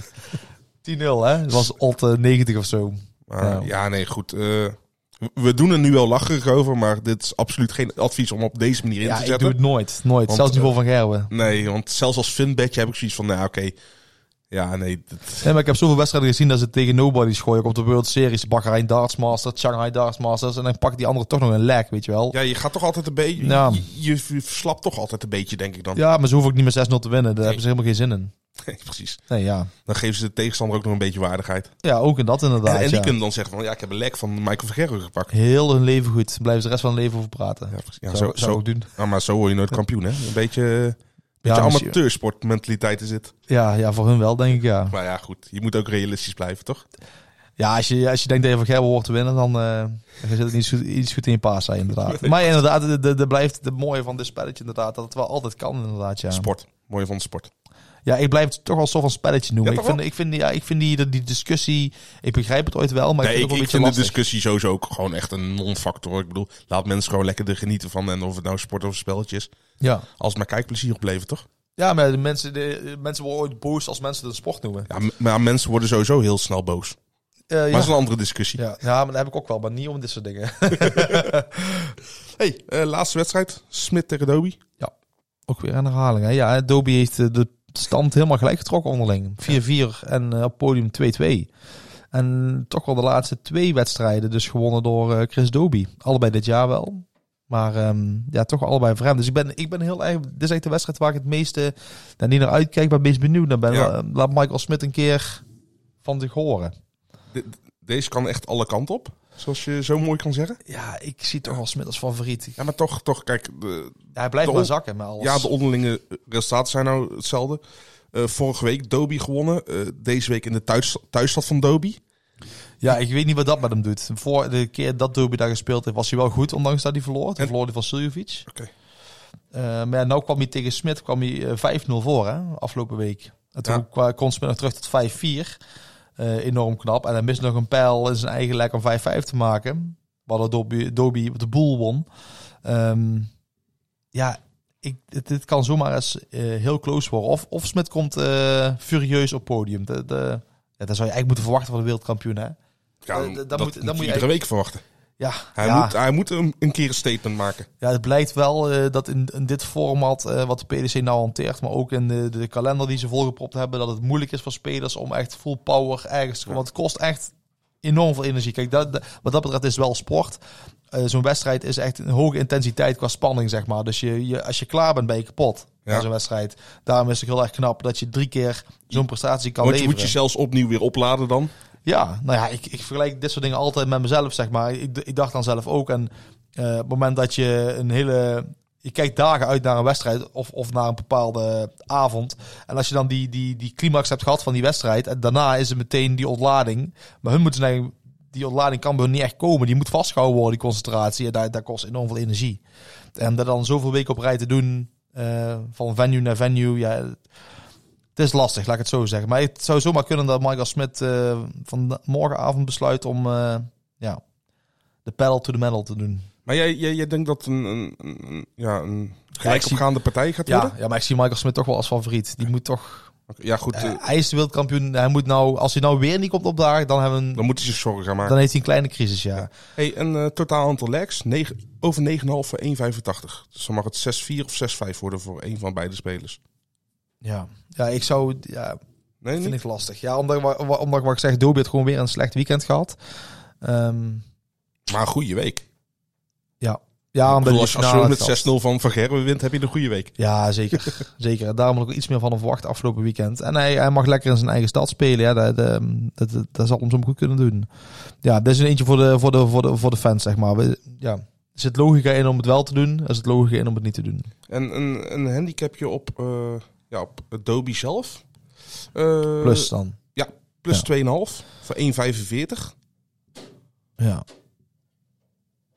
[laughs] 10-0 hè, dat was eh, 90 of zo. Maar, Ja. ja. nee, goed. eh, we doen er nu wel lacherig over, maar dit is absoluut geen advies om op deze manier in Ja, te ik zetten. doe het nooit, nooit. Want, Zelfs niet voor eh, Van Gerwen. Nee, want zelfs als Finbetje heb ik zoiets van, nou oké. Ja, nee. dat- Nee, maar ik heb zoveel wedstrijden gezien dat ze tegen nobody gooien. Op de World Series, Bahrein Darts Masters, Shanghai Darts Masters. En dan pakt die andere toch nog een leg, weet je wel. ja, je gaat toch altijd een beetje... Ja. Je, je verslapt toch altijd een beetje, denk ik dan. Ja, maar ze hoeven ook niet met 6-0 te winnen. Daar hebben ze helemaal geen zin in. [laughs] Nee, precies. Nee, ja. Dan geven ze de tegenstander ook nog een beetje waardigheid. Ja, ook in dat inderdaad. En, en die ja. kunnen dan zeggen van, ja, ik heb een lek van Michael Gerwen gepakt. Heel hun leven goed. Blijven ze de rest van hun leven over praten. Ja, precies. ja, zou, zo, zou ik zo, doen. ja, maar zo word je nooit kampioen, hè? Een beetje, Ja, beetje misschien- amateursportmentaliteit is het. Ja, ja, voor hun wel, denk ik, ja. Maar ja, goed. Je moet ook realistisch blijven, toch? Ja, als je, als je denkt dat je van Gerber wordt te winnen, dan, dan zit het niet goed, iets goed in je paas zijn, inderdaad. [laughs] Maar inderdaad, de, de, de blijft het mooie van dit spelletje, inderdaad, dat het wel altijd kan, inderdaad, ja. Sport. Mooi van de sport. Ja, ik blijf het toch wel zo van spelletje noemen. Ja, ik, vind, ik vind, ja, ik vind die, die discussie, ik begrijp het ooit wel, maar nee, ik ik, vind ik het ook vind een de discussie sowieso ook gewoon echt een non-factor. Ik bedoel, laat mensen gewoon lekker er genieten van. En of het nou sport of spelletje is. Ja. Als het maar kijkplezier oplevert, toch? ja, maar de mensen, de, mensen worden ooit boos als mensen het sport noemen. Ja, maar mensen worden sowieso heel snel boos. Eh, Maar ja. dat is een andere discussie. Ja, ja, maar dat heb ik ook wel, maar niet om dit soort dingen. [laughs] Hey, eh, laatste wedstrijd. Smit tegen Doby. Ook weer een herhaling. Hè? Ja, Dobie heeft eh, de stand helemaal gelijk getrokken onderling. 4-4 en eh, op podium 2-2. En toch wel de laatste twee wedstrijden dus gewonnen door eh, Chris Dobie. Allebei dit jaar wel. Maar ehm, ja, toch allebei voor hem. Dus ik ben, ik ben heel erg... Dit is echt de wedstrijd waar ik het meeste... Nou, niet naar uitkijk, maar het meest benieuwd naar ben. Ja. La- Laat Michael Smit een keer van zich horen. De- deze kan echt alle kanten op, zoals je zo mooi kan zeggen. Ja, ik zie toch wel Smit als favoriet. Ja, maar toch, toch kijk, de, Ja, hij blijft maar on- zakken met alles. ja, de onderlinge resultaten zijn nou hetzelfde. Eh, vorige week Dobie gewonnen. eh, deze week in de thuis, thuisstad van Dobie. Ja, ik weet niet wat dat met hem doet. Voor de keer dat Dobie daar gespeeld heeft, was hij wel goed, ondanks dat hij verloor. En- verloor hij van Suljovic. Oké. Eh, maar ja, nou kwam hij tegen Smit kwam hij eh, 5-0 voor, hè, afgelopen week. En toen Ja. kwa- kon Smit nog terug tot 5-4. Eh, enorm knap. En hij mist nog een pijl in zijn eigen lek om 5-5 te maken. Waardoor Dobie, Dobie de boel won. Ehm, ja, ik, dit kan zomaar eens eh, heel close worden. Of, of Smit komt eh, furieus op podium. De, de, ja, dat zou je eigenlijk moeten verwachten van de wereldkampioen, hè? Ja, dat, moet, dat moet je iedere week verwachten. Ja, Hij, ja. moet, hij moet een, een keer een statement maken. ja, het blijkt wel eh, dat in, in dit format, eh, wat de PDC nou hanteert, maar ook in de, de kalender die ze volgepropt hebben, dat het moeilijk is voor spelers om echt full power ergens te komen. Want het kost echt enorm veel energie. Kijk, dat, dat- wat dat betreft is wel sport. Eh, Zo'n wedstrijd is echt een hoge intensiteit qua spanning, zeg maar. Dus je, je, als je klaar bent, ben je kapot. Ja. Zo'n wedstrijd. Daarom is het heel erg knap dat je drie keer zo'n prestatie kan je leveren. moet je zelfs opnieuw weer opladen dan. Ja, nou ja, ik, ik vergelijk dit soort dingen altijd met mezelf, zeg maar. Ik, ik dacht dan zelf ook. En eh, op het moment dat je een hele... Je kijkt dagen uit naar een wedstrijd of, of naar een bepaalde avond. En als je dan die, die, die climax hebt gehad van die wedstrijd... en daarna is het meteen die ontlading. Maar hun moeten eigenlijk... Die ontlading kan bij niet echt komen. Die moet vastgehouden worden, die concentratie. En dat kost enorm veel energie. En dat dan zoveel weken op rij te doen... eh, van venue naar venue... Ja, het is lastig, laat ik het zo zeggen. Maar het zou zomaar kunnen dat Michael Smit eh, van morgenavond besluit om eh, ja, de pedal to the metal te doen. Maar jij, jij, jij denkt dat een, een, een- ja, een gelijkopgaande partij gaat Ja, worden? ja, maar ik zie Michael Smit toch wel als favoriet. Die moet toch... Ja, goed. eh, hij is de wereldkampioen. Hij moet nou, als hij nou weer niet komt opdagen, dan, hebben we een- dan moet hij zich zorgen gaan maken. dan heeft hij een kleine crisis, ja. Hey, een totaal aantal legs. Negen, over 9,5 voor 1,85. Dus dan mag het 6-4 of 6-5 worden voor een van beide spelers. Ja, ja ik zou... Ja, Nee, vind niet? ik lastig. Ja, omdat, omdat ik wat ik zeg, Dobie heeft gewoon weer een slecht weekend gehad. Ehm, Maar een goede week. ja, omdat bedoel, als, als je met had. 6-0 van Van Gerwen wint, heb je een goede week. Ja, zeker. [laughs] zeker. Daarom moet ik iets meer van hem verwachten afgelopen weekend. En hij, hij mag lekker in zijn eigen stad spelen. Ja, dat, dat, dat, dat, dat zal hem zo goed kunnen doen. Ja, dit is een eentje voor de, voor de, voor de, voor de fans, zeg maar. We- Ja, er zit logica in om het wel te doen. Er zit logica in om het niet te doen. En een, een handicapje op, eh ja, op Adobe zelf. Eh, Plus dan. Ja, plus Ja. 2,5 voor 1,45. Ja.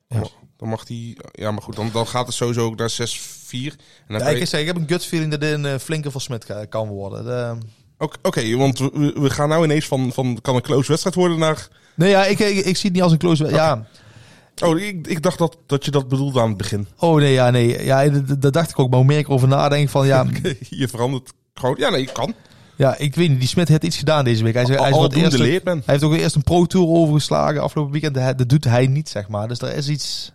Ja. Dan mag die... Ja, maar goed, dan, dan gaat het sowieso ook naar 6-4. En dan Ja, je- ik, zeg, ik heb een gut feeling dat dit een eh, flinke ka- kan worden. De- Oké, oké, want we- we, gaan nou ineens van, van kan een close wedstrijd worden naar... Nee, ja, ik, ik, ik zie het niet als een close... Ja. Oh, ik, ik dacht dat, dat je dat bedoelde aan het begin. Oh nee, ja, nee. Ja, dat, dat dacht ik ook. Maar hoe meer ik erover nadenk van... Ja, [laughs] je verandert gewoon... Ja, nee, kan. ja ik weet niet. Die Smit heeft iets gedaan deze week. Hij, is- hij is eerst... Hij heeft ook eerst een Pro Tour overgeslagen afgelopen weekend. Dat doet hij niet, zeg maar. Dus er is iets...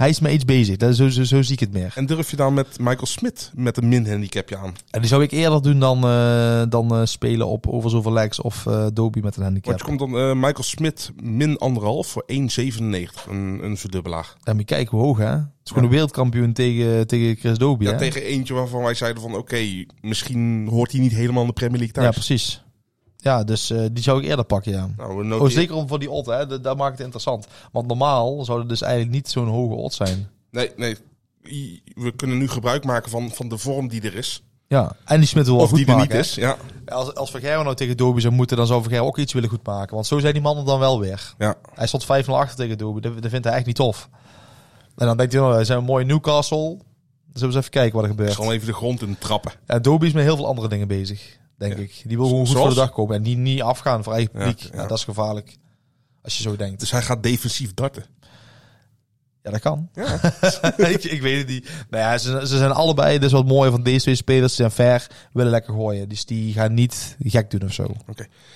Hij is met iets bezig. Dat, is- zo, zo, zo zie ik het meer. En durf je dan met Michael Smit met een min handicapje aan? En die zou ik eerder doen dan, eh, dan eh, spelen op over zoveel legs of eh Dobie met een Want handicap. je komt dan Michael Smit min anderhalf voor 1,97. Een, een verdubbelaar. En moet je kijken hoe hoog, hè? Het is gewoon een wereldkampioen tegen, tegen Chris Dobie, Ja, hè? tegen eentje waarvan wij zeiden van... Oké, misschien hoort hij niet helemaal in de Premier League Ja, thuis. precies. Ja, dus eh, die zou ik eerder pakken, ja. Nou, Oh, zeker om voor die odd, hè? Dat, dat maakt het interessant. Want normaal zou het dus eigenlijk niet zo'n hoge odd zijn. Nee, nee. We kunnen nu gebruik maken van, van de vorm die er is. Ja, en die Smit wil wel of goed die er niet hè? is. Ja. Als, als Vergerwe nou tegen Dobie zou moeten, dan zou Vergerwe ook iets willen goed maken. Want zo zijn die mannen dan wel weer. ja. Hij stond 5-0 achter tegen Dobie. Dat, dat vindt hij echt niet tof. En dan denkt hij, oh, wij zijn een mooie Newcastle. Dus zullen we eens even kijken wat er gebeurt. zal even de grond in trappen. Ja, Dobie is met heel veel andere dingen bezig, denk Ja. ik. Die wil gewoon goed Zoals? voor de dag komen. En niet, niet afgaan voor eigen publiek. ja. Ja, dat is gevaarlijk. Als je zo denkt. Dus hij gaat defensief darten. Ja, dat kan. Ja. [laughs] ik, ik weet het niet. Nou ja, ze, ze zijn allebei, dus wat mooi van deze twee spelers. Ze zijn fair, willen lekker gooien. Dus die gaan niet gek doen of zo.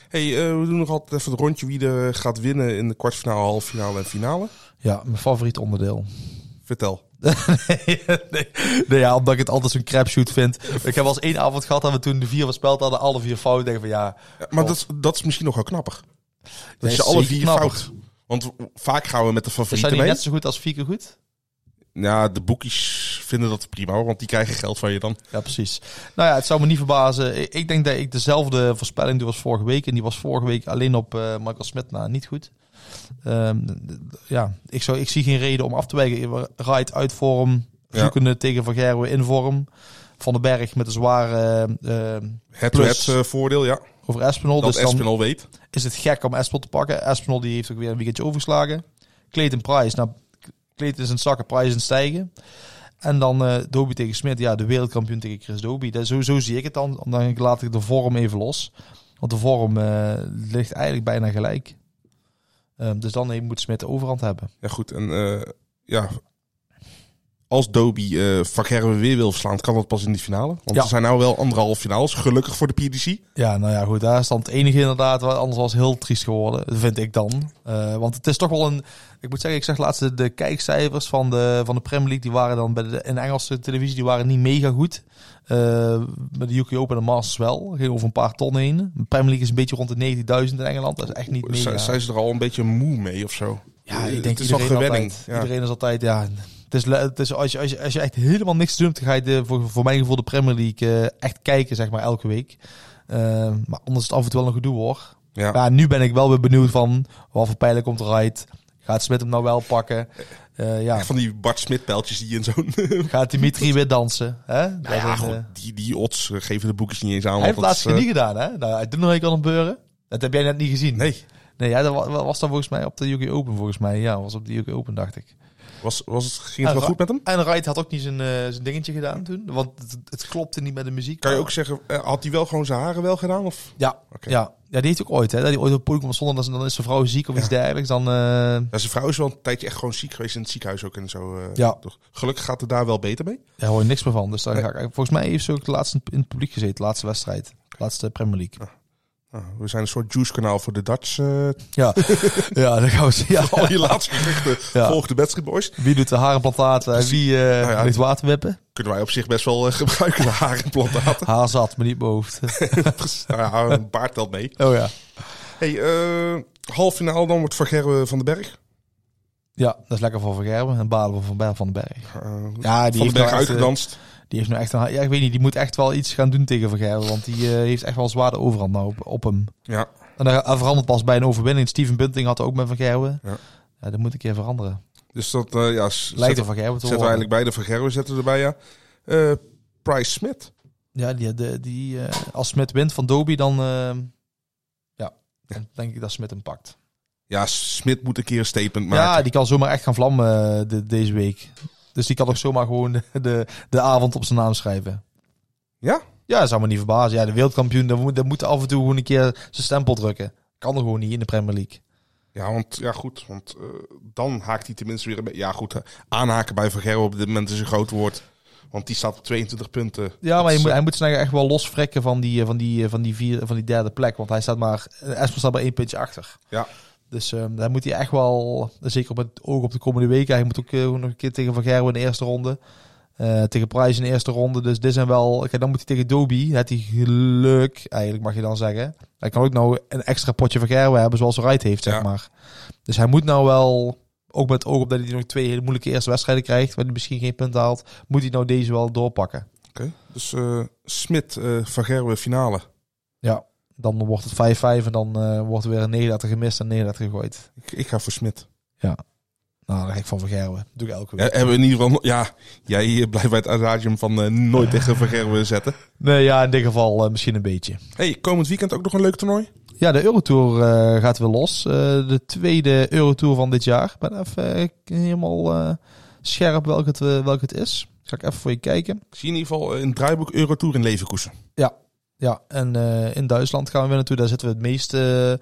Hey, eh, we doen nog altijd even het rondje wie er gaat winnen in de kwartfinale, halffinale en finale. Ja, mijn favoriet onderdeel. Vertel. [laughs] nee, nee, ja, omdat ik het altijd zo'n crapshoot vind. [laughs] Ik heb wel eens één avond gehad dat we toen de vier voorspeld hadden, alle vier fout. Denk van ja, Ja, maar dat, is- dat is misschien nog wel knapper. Dat is je alle vier fout. Want vaak gaan we met de zijn favorieten die mee. net zo goed als vier keer goed? Ja, de boekies vinden dat prima, hoor, want die krijgen geld van je dan. Ja, precies. Nou ja, het zou me niet verbazen. Ik, ik denk dat ik dezelfde voorspelling doe als vorige week. En die was vorige week alleen op eh, Michael Smit na niet goed. Ehm, ja, ik, zou, ik zie geen reden om af te wijken. Ride uit vorm, Ja. zoekende tegen Van Gerwen in vorm. Van den Berg met een zware eh, Het-to-het Plus- eh, voordeel, ja. over Espinol. Dat dus weet. is het gek om Espinol te pakken. Espinol die heeft ook weer een weekendje overgeslagen. Clayton Price, nou, Clayton is het zakken, Price in het stijgen. En dan eh Doby tegen Smit, ja, de wereldkampioen tegen Chris Doby. Dat, zo, zo zie ik het dan. Dan laat ik de vorm even los. Want de vorm eh, ligt eigenlijk bijna gelijk. Ehm, dus dan moet Smit de overhand hebben. Ja, goed. En eh, ja, als Doby Van Gerwen weer wil verslaan, kan dat pas in die finale. Want Ja. er zijn nou wel anderhalf finales, gelukkig voor de PDC. Ja, nou ja, goed. Daar is dan het enige inderdaad. Anders was heel triest geworden. Dat vind ik dan. Eh, want het is toch wel een... Ik moet zeggen, ik zeg laatst de, de kijkcijfers van de, van de Premier League. Die waren dan bij de in Engelse televisie. Die waren niet mega goed. Eh met de UK Open en de Masters wel. Ging over een paar ton heen. De Premier League is een beetje rond de 90.000 in Engeland. Dat is echt niet mega. Zijn, zijn ze er al een beetje moe mee of zo? Ja, ik denk het is al iedereen altijd. Ja. Iedereen is altijd, ja... Het is, het is als, je, als, je, als je echt helemaal niks dan ga je de, voor, voor mijn gevoel de Premier League eh, echt kijken, zeg maar, elke week. Eh, maar anders is het af en toe wel een gedoe, hoor. Ja. Ja, nu ben ik wel weer benieuwd van wat voor pijlen komt eruit. Gaat Smit hem nou wel pakken? Eh, ja, Echt Van die Bart Smit pijltjes die in zo'n... [laughs] gaat Dimitri weer dansen? Hè? Nou ja, een, eh, die, die odds geven de boekjes niet eens aan. hij heeft laatst niet gedaan, hè? Nou, hij doet nog een kan gebeuren. Dat heb jij net niet gezien. Nee, Nee, ja, dat wa- was dan volgens mij op de UK Open, volgens mij. Ja, was op de UK Open, dacht ik. Was, was het, ging het En wel goed met hem? En Wright had ook niet zijn, eh, zijn dingetje gedaan toen. Want het, het klopte niet met de muziek. Kan je ook zeggen, eh, had hij wel gewoon zijn haren wel gedaan? Of? Ja, ja. ja, die heeft ook ooit. Hè, dat hij ooit op het was zonder dat dan is zijn vrouw ziek of iets dergelijks. Dan, eh, Ja, zijn vrouw is wel een tijdje echt gewoon ziek geweest in het ziekenhuis ook en zo. Ja. toch. Gelukkig gaat het daar wel beter mee. daar hoor je niks meer van. Dus daar Nee. ga ik, volgens mij heeft ze ook de laatste in het publiek gezeten. De laatste wedstrijd. De laatste Premier League. Nou, we zijn een soort juice-kanaal voor de Dutch. eh Ja, [laughs] ja dan gaan we [laughs] ja. al je laatste geruchten. Ja. Volg de Backstreet Boys. Wie doet de harenplantaten en wie eh Nou ja. waterwippen? Kunnen wij op zich best wel eh, [laughs] gebruiken, de harimplantaten. Haar zat, maar niet mijn hoofd. nou ja, een baard telt mee. oh ja. Hey, eh half finale dan wordt Van Gerwen van den Berg. Ja, dat is lekker voor Van Gerwen en balen van Van, van den Berg. Ja, die van den Berg nou echt, uitgedanst. Die heeft nu echt een, ja, ik weet niet, die moet echt wel iets gaan doen tegen Van Gerwen. Want die eh, heeft echt wel zwaar de overhand nou op, op hem. Ja. En dat verandert pas bij een overwinning. Steven Bunting had ook met Van Gerwen. Ja. Ja. dat moet een keer veranderen. Dus dat, eh ja, Lijkt er Van Gerwen te zetten we eigenlijk beide Van Gerwen zetten erbij, ja. Eh Price Smith. Ja, die, die, die, als Smit wint van Doby, dan, ja, dan denk ik dat Smit hem pakt. Ja, Smit moet een keer een statement maken. Ja, die kan zomaar echt gaan vlammen de, deze week. Dus die kan ook zomaar gewoon de, de, de avond op zijn naam schrijven. Ja? Ja, dat zou me niet verbazen. Ja, de wereldkampioen, dan moet, dan moet af en toe gewoon een keer zijn stempel drukken. Kan er gewoon niet in de Premier League. Ja, want, ja goed, want eh, dan haakt hij tenminste weer een beetje... Ja goed, aanhaken bij Van Gerwen op dit moment is een groot woord. Want die staat op 22 punten. Ja, maar Dat je moet, eh, hij moet zijn eigen echt wel losfrekken van die, eh, van, die, van, die vier, van die derde plek. Want hij staat maar, Espen staat maar één puntje achter. Ja. Dus ehm daar moet hij echt wel, zeker op het oog op de komende weken. Hij moet ook eh, nog een keer tegen Van Gerwen in de eerste ronde. Eh, tegen Price in de eerste ronde. Dus dit zijn wel, kijk, dan moet hij tegen Doby. Het hij geluk, eigenlijk mag je dan zeggen. Hij kan ook nou een extra potje Van Gerwen hebben, zoals Wright heeft, zeg maar. Dus hij moet nou wel, ook met het oog op dat hij nog twee hele moeilijke eerste wedstrijden krijgt, waar hij misschien geen punten haalt, moet hij nou deze wel doorpakken. Oké, dus eh Smit, Van Gerwen finale. Ja, dan wordt het 5-5 en dan eh, wordt er weer een 39 gemist en 39 gegooid. Ik, ik ga voor Smit. Nou, dan ga ik van Gerwen. Doe ik elke Ja, week. hebben we in ieder geval... Ja, jij blijft bij het adagium van eh, nooit [laughs] tegen Van Gerwen zetten. Nee, ja, in dit geval eh, misschien een beetje. Hey, komend weekend ook nog een leuk toernooi? Ja, de Eurotour gaat weer los. De tweede Eurotour van dit jaar. Ik ben even helemaal scherp welke het, welke het is. Ga ik even voor je kijken. Ik zie in ieder geval een draaiboek Eurotour in Leverkusen. Ja, en eh, in Duitsland gaan we weer naartoe. Daar zitten we het meest eh, eh,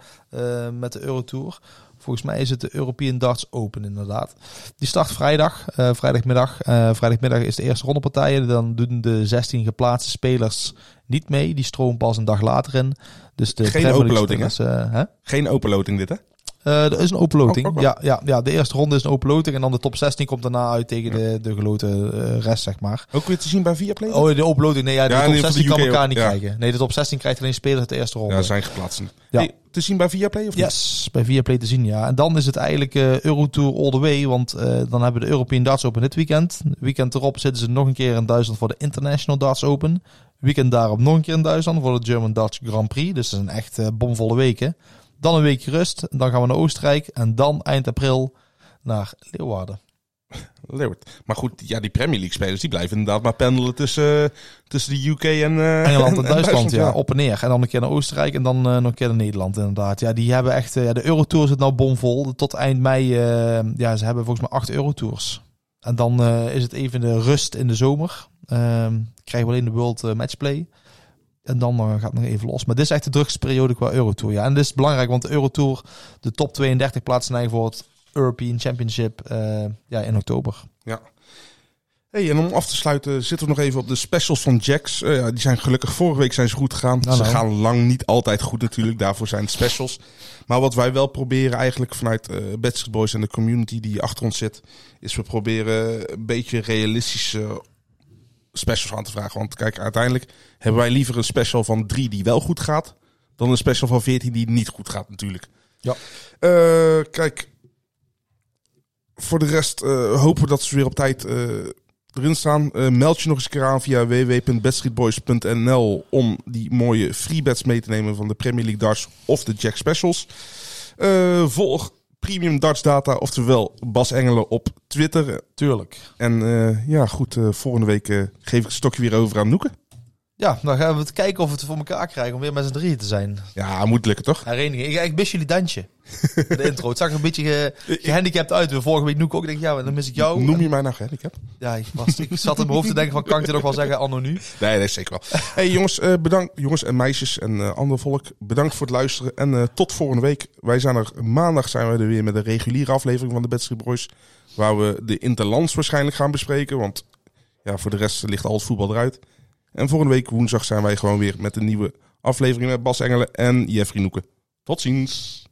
met de Eurotour. Volgens mij is het de European Darts Open inderdaad. Die start vrijdag, eh, vrijdagmiddag. Vrijdagmiddag is de eerste rondepartijen. Dan doen de 16 geplaatste spelers niet mee. Die stromen pas een dag later in. Dus de Geen openloting, hè? Geen openloting dit, hè? Eh er is een open loting. Wel? ja, ja, ja, de eerste ronde is een open loting. En dan de top 16 komt daarna uit tegen de, de geloten eh, rest, zeg maar. Ook weer te zien bij Viaplay? Oh, de open loting. Nee, ja, de Ja, top nee, voor de 16 kan elkaar ook, niet ja. krijgen. Nee, de top 16 krijgt alleen spelers uit de eerste ronde. ja, zijn geplaatst. Ja. Hey, te zien bij Viaplay of niet? Yes, bij Viaplay te zien, ja. En dan is het eigenlijk eh Eurotour all the way, want dan hebben we de European Darts Open dit weekend. Weekend erop zitten ze nog een keer in Duitsland voor de International Darts Open. Weekend daarop nog een keer in Duitsland voor de German Darts Grand Prix. Dus dat zijn echt eh, bomvolle weken. Dan een weekje rust, dan gaan we naar Oostenrijk en dan eind april naar Leeuwarden. [laughs] Leeuward. Maar goed, ja, die Premier League spelers die blijven inderdaad maar pendelen tussen, tussen de UK en eh, Engeland [laughs] en Duitsland, ja, op en neer. En dan een keer naar Oostenrijk en dan eh, nog een keer naar Nederland, inderdaad. Ja, die hebben echt, eh, ja, de Eurotour zit nou bomvol. Tot eind mei, eh, ja, ze hebben volgens mij acht Eurotours. En dan eh, is het even de rust in de zomer. Ehm krijgen we alleen de World eh, Matchplay. En dan eh, gaat het nog even los. Maar dit is echt de drukste periode qua Eurotour. Ja, en dit is belangrijk, want de Eurotour, de top 32 plaatsen eigenlijk voor het European Championship eh, ja, in oktober. Hey, en om af te sluiten zitten we nog even op de specials van Jax. Eh, ja, die zijn gelukkig vorige week zijn ze goed gegaan. Nou, ze nou. gaan lang niet altijd goed natuurlijk. Daarvoor zijn het specials. Maar wat wij wel proberen eigenlijk vanuit Betsy Boys en de community die achter ons zit, is we proberen een beetje realistische specials aan te vragen. Want kijk, uiteindelijk hebben wij liever een special van drie die wel goed gaat, dan een special van 14 die niet goed gaat natuurlijk. Ja. Eh, kijk, voor de rest eh, hopen we dat ze weer op tijd eh, erin staan. Meld je nog eens een keer aan via www.bedstreetboys.nl om die mooie free bets mee te nemen van de Premier League Darts of de Jack Specials. Volg Premium Darts Data, oftewel Bas Engelen op Twitter. Tuurlijk. En eh, ja, goed, eh, volgende week eh, geef ik het stokje weer over aan Noeke. Ja, dan gaan we het kijken of we het voor elkaar krijgen om weer met z'n drieën te zijn. Ja, moet lukken toch? Hereniging. Ik, ik mis jullie dansje. De intro. Het zag er een beetje ge- gehandicapt uit. We vorige week Noek ook. Ik denk, ja, dan mis ik jou. Noem je mij nou gehandicap? Ja, ik, was, ik zat in mijn hoofd te denken van, kan ik dit nog wel zeggen anno nu? Nee, nee, zeker wel. hey jongens, eh, bedankt. Jongens en meisjes en eh ander volk, bedankt voor het luisteren. En eh, tot volgende week. Wij zijn er maandag zijn we er weer met een reguliere aflevering van de Bad Street Boys. Waar we de Interlands waarschijnlijk gaan bespreken. Want ja, voor de rest ligt al het voetbal eruit. En volgende week woensdag zijn wij gewoon weer met een nieuwe aflevering met Bas Engelen en Jeffrey Noeken. Tot ziens.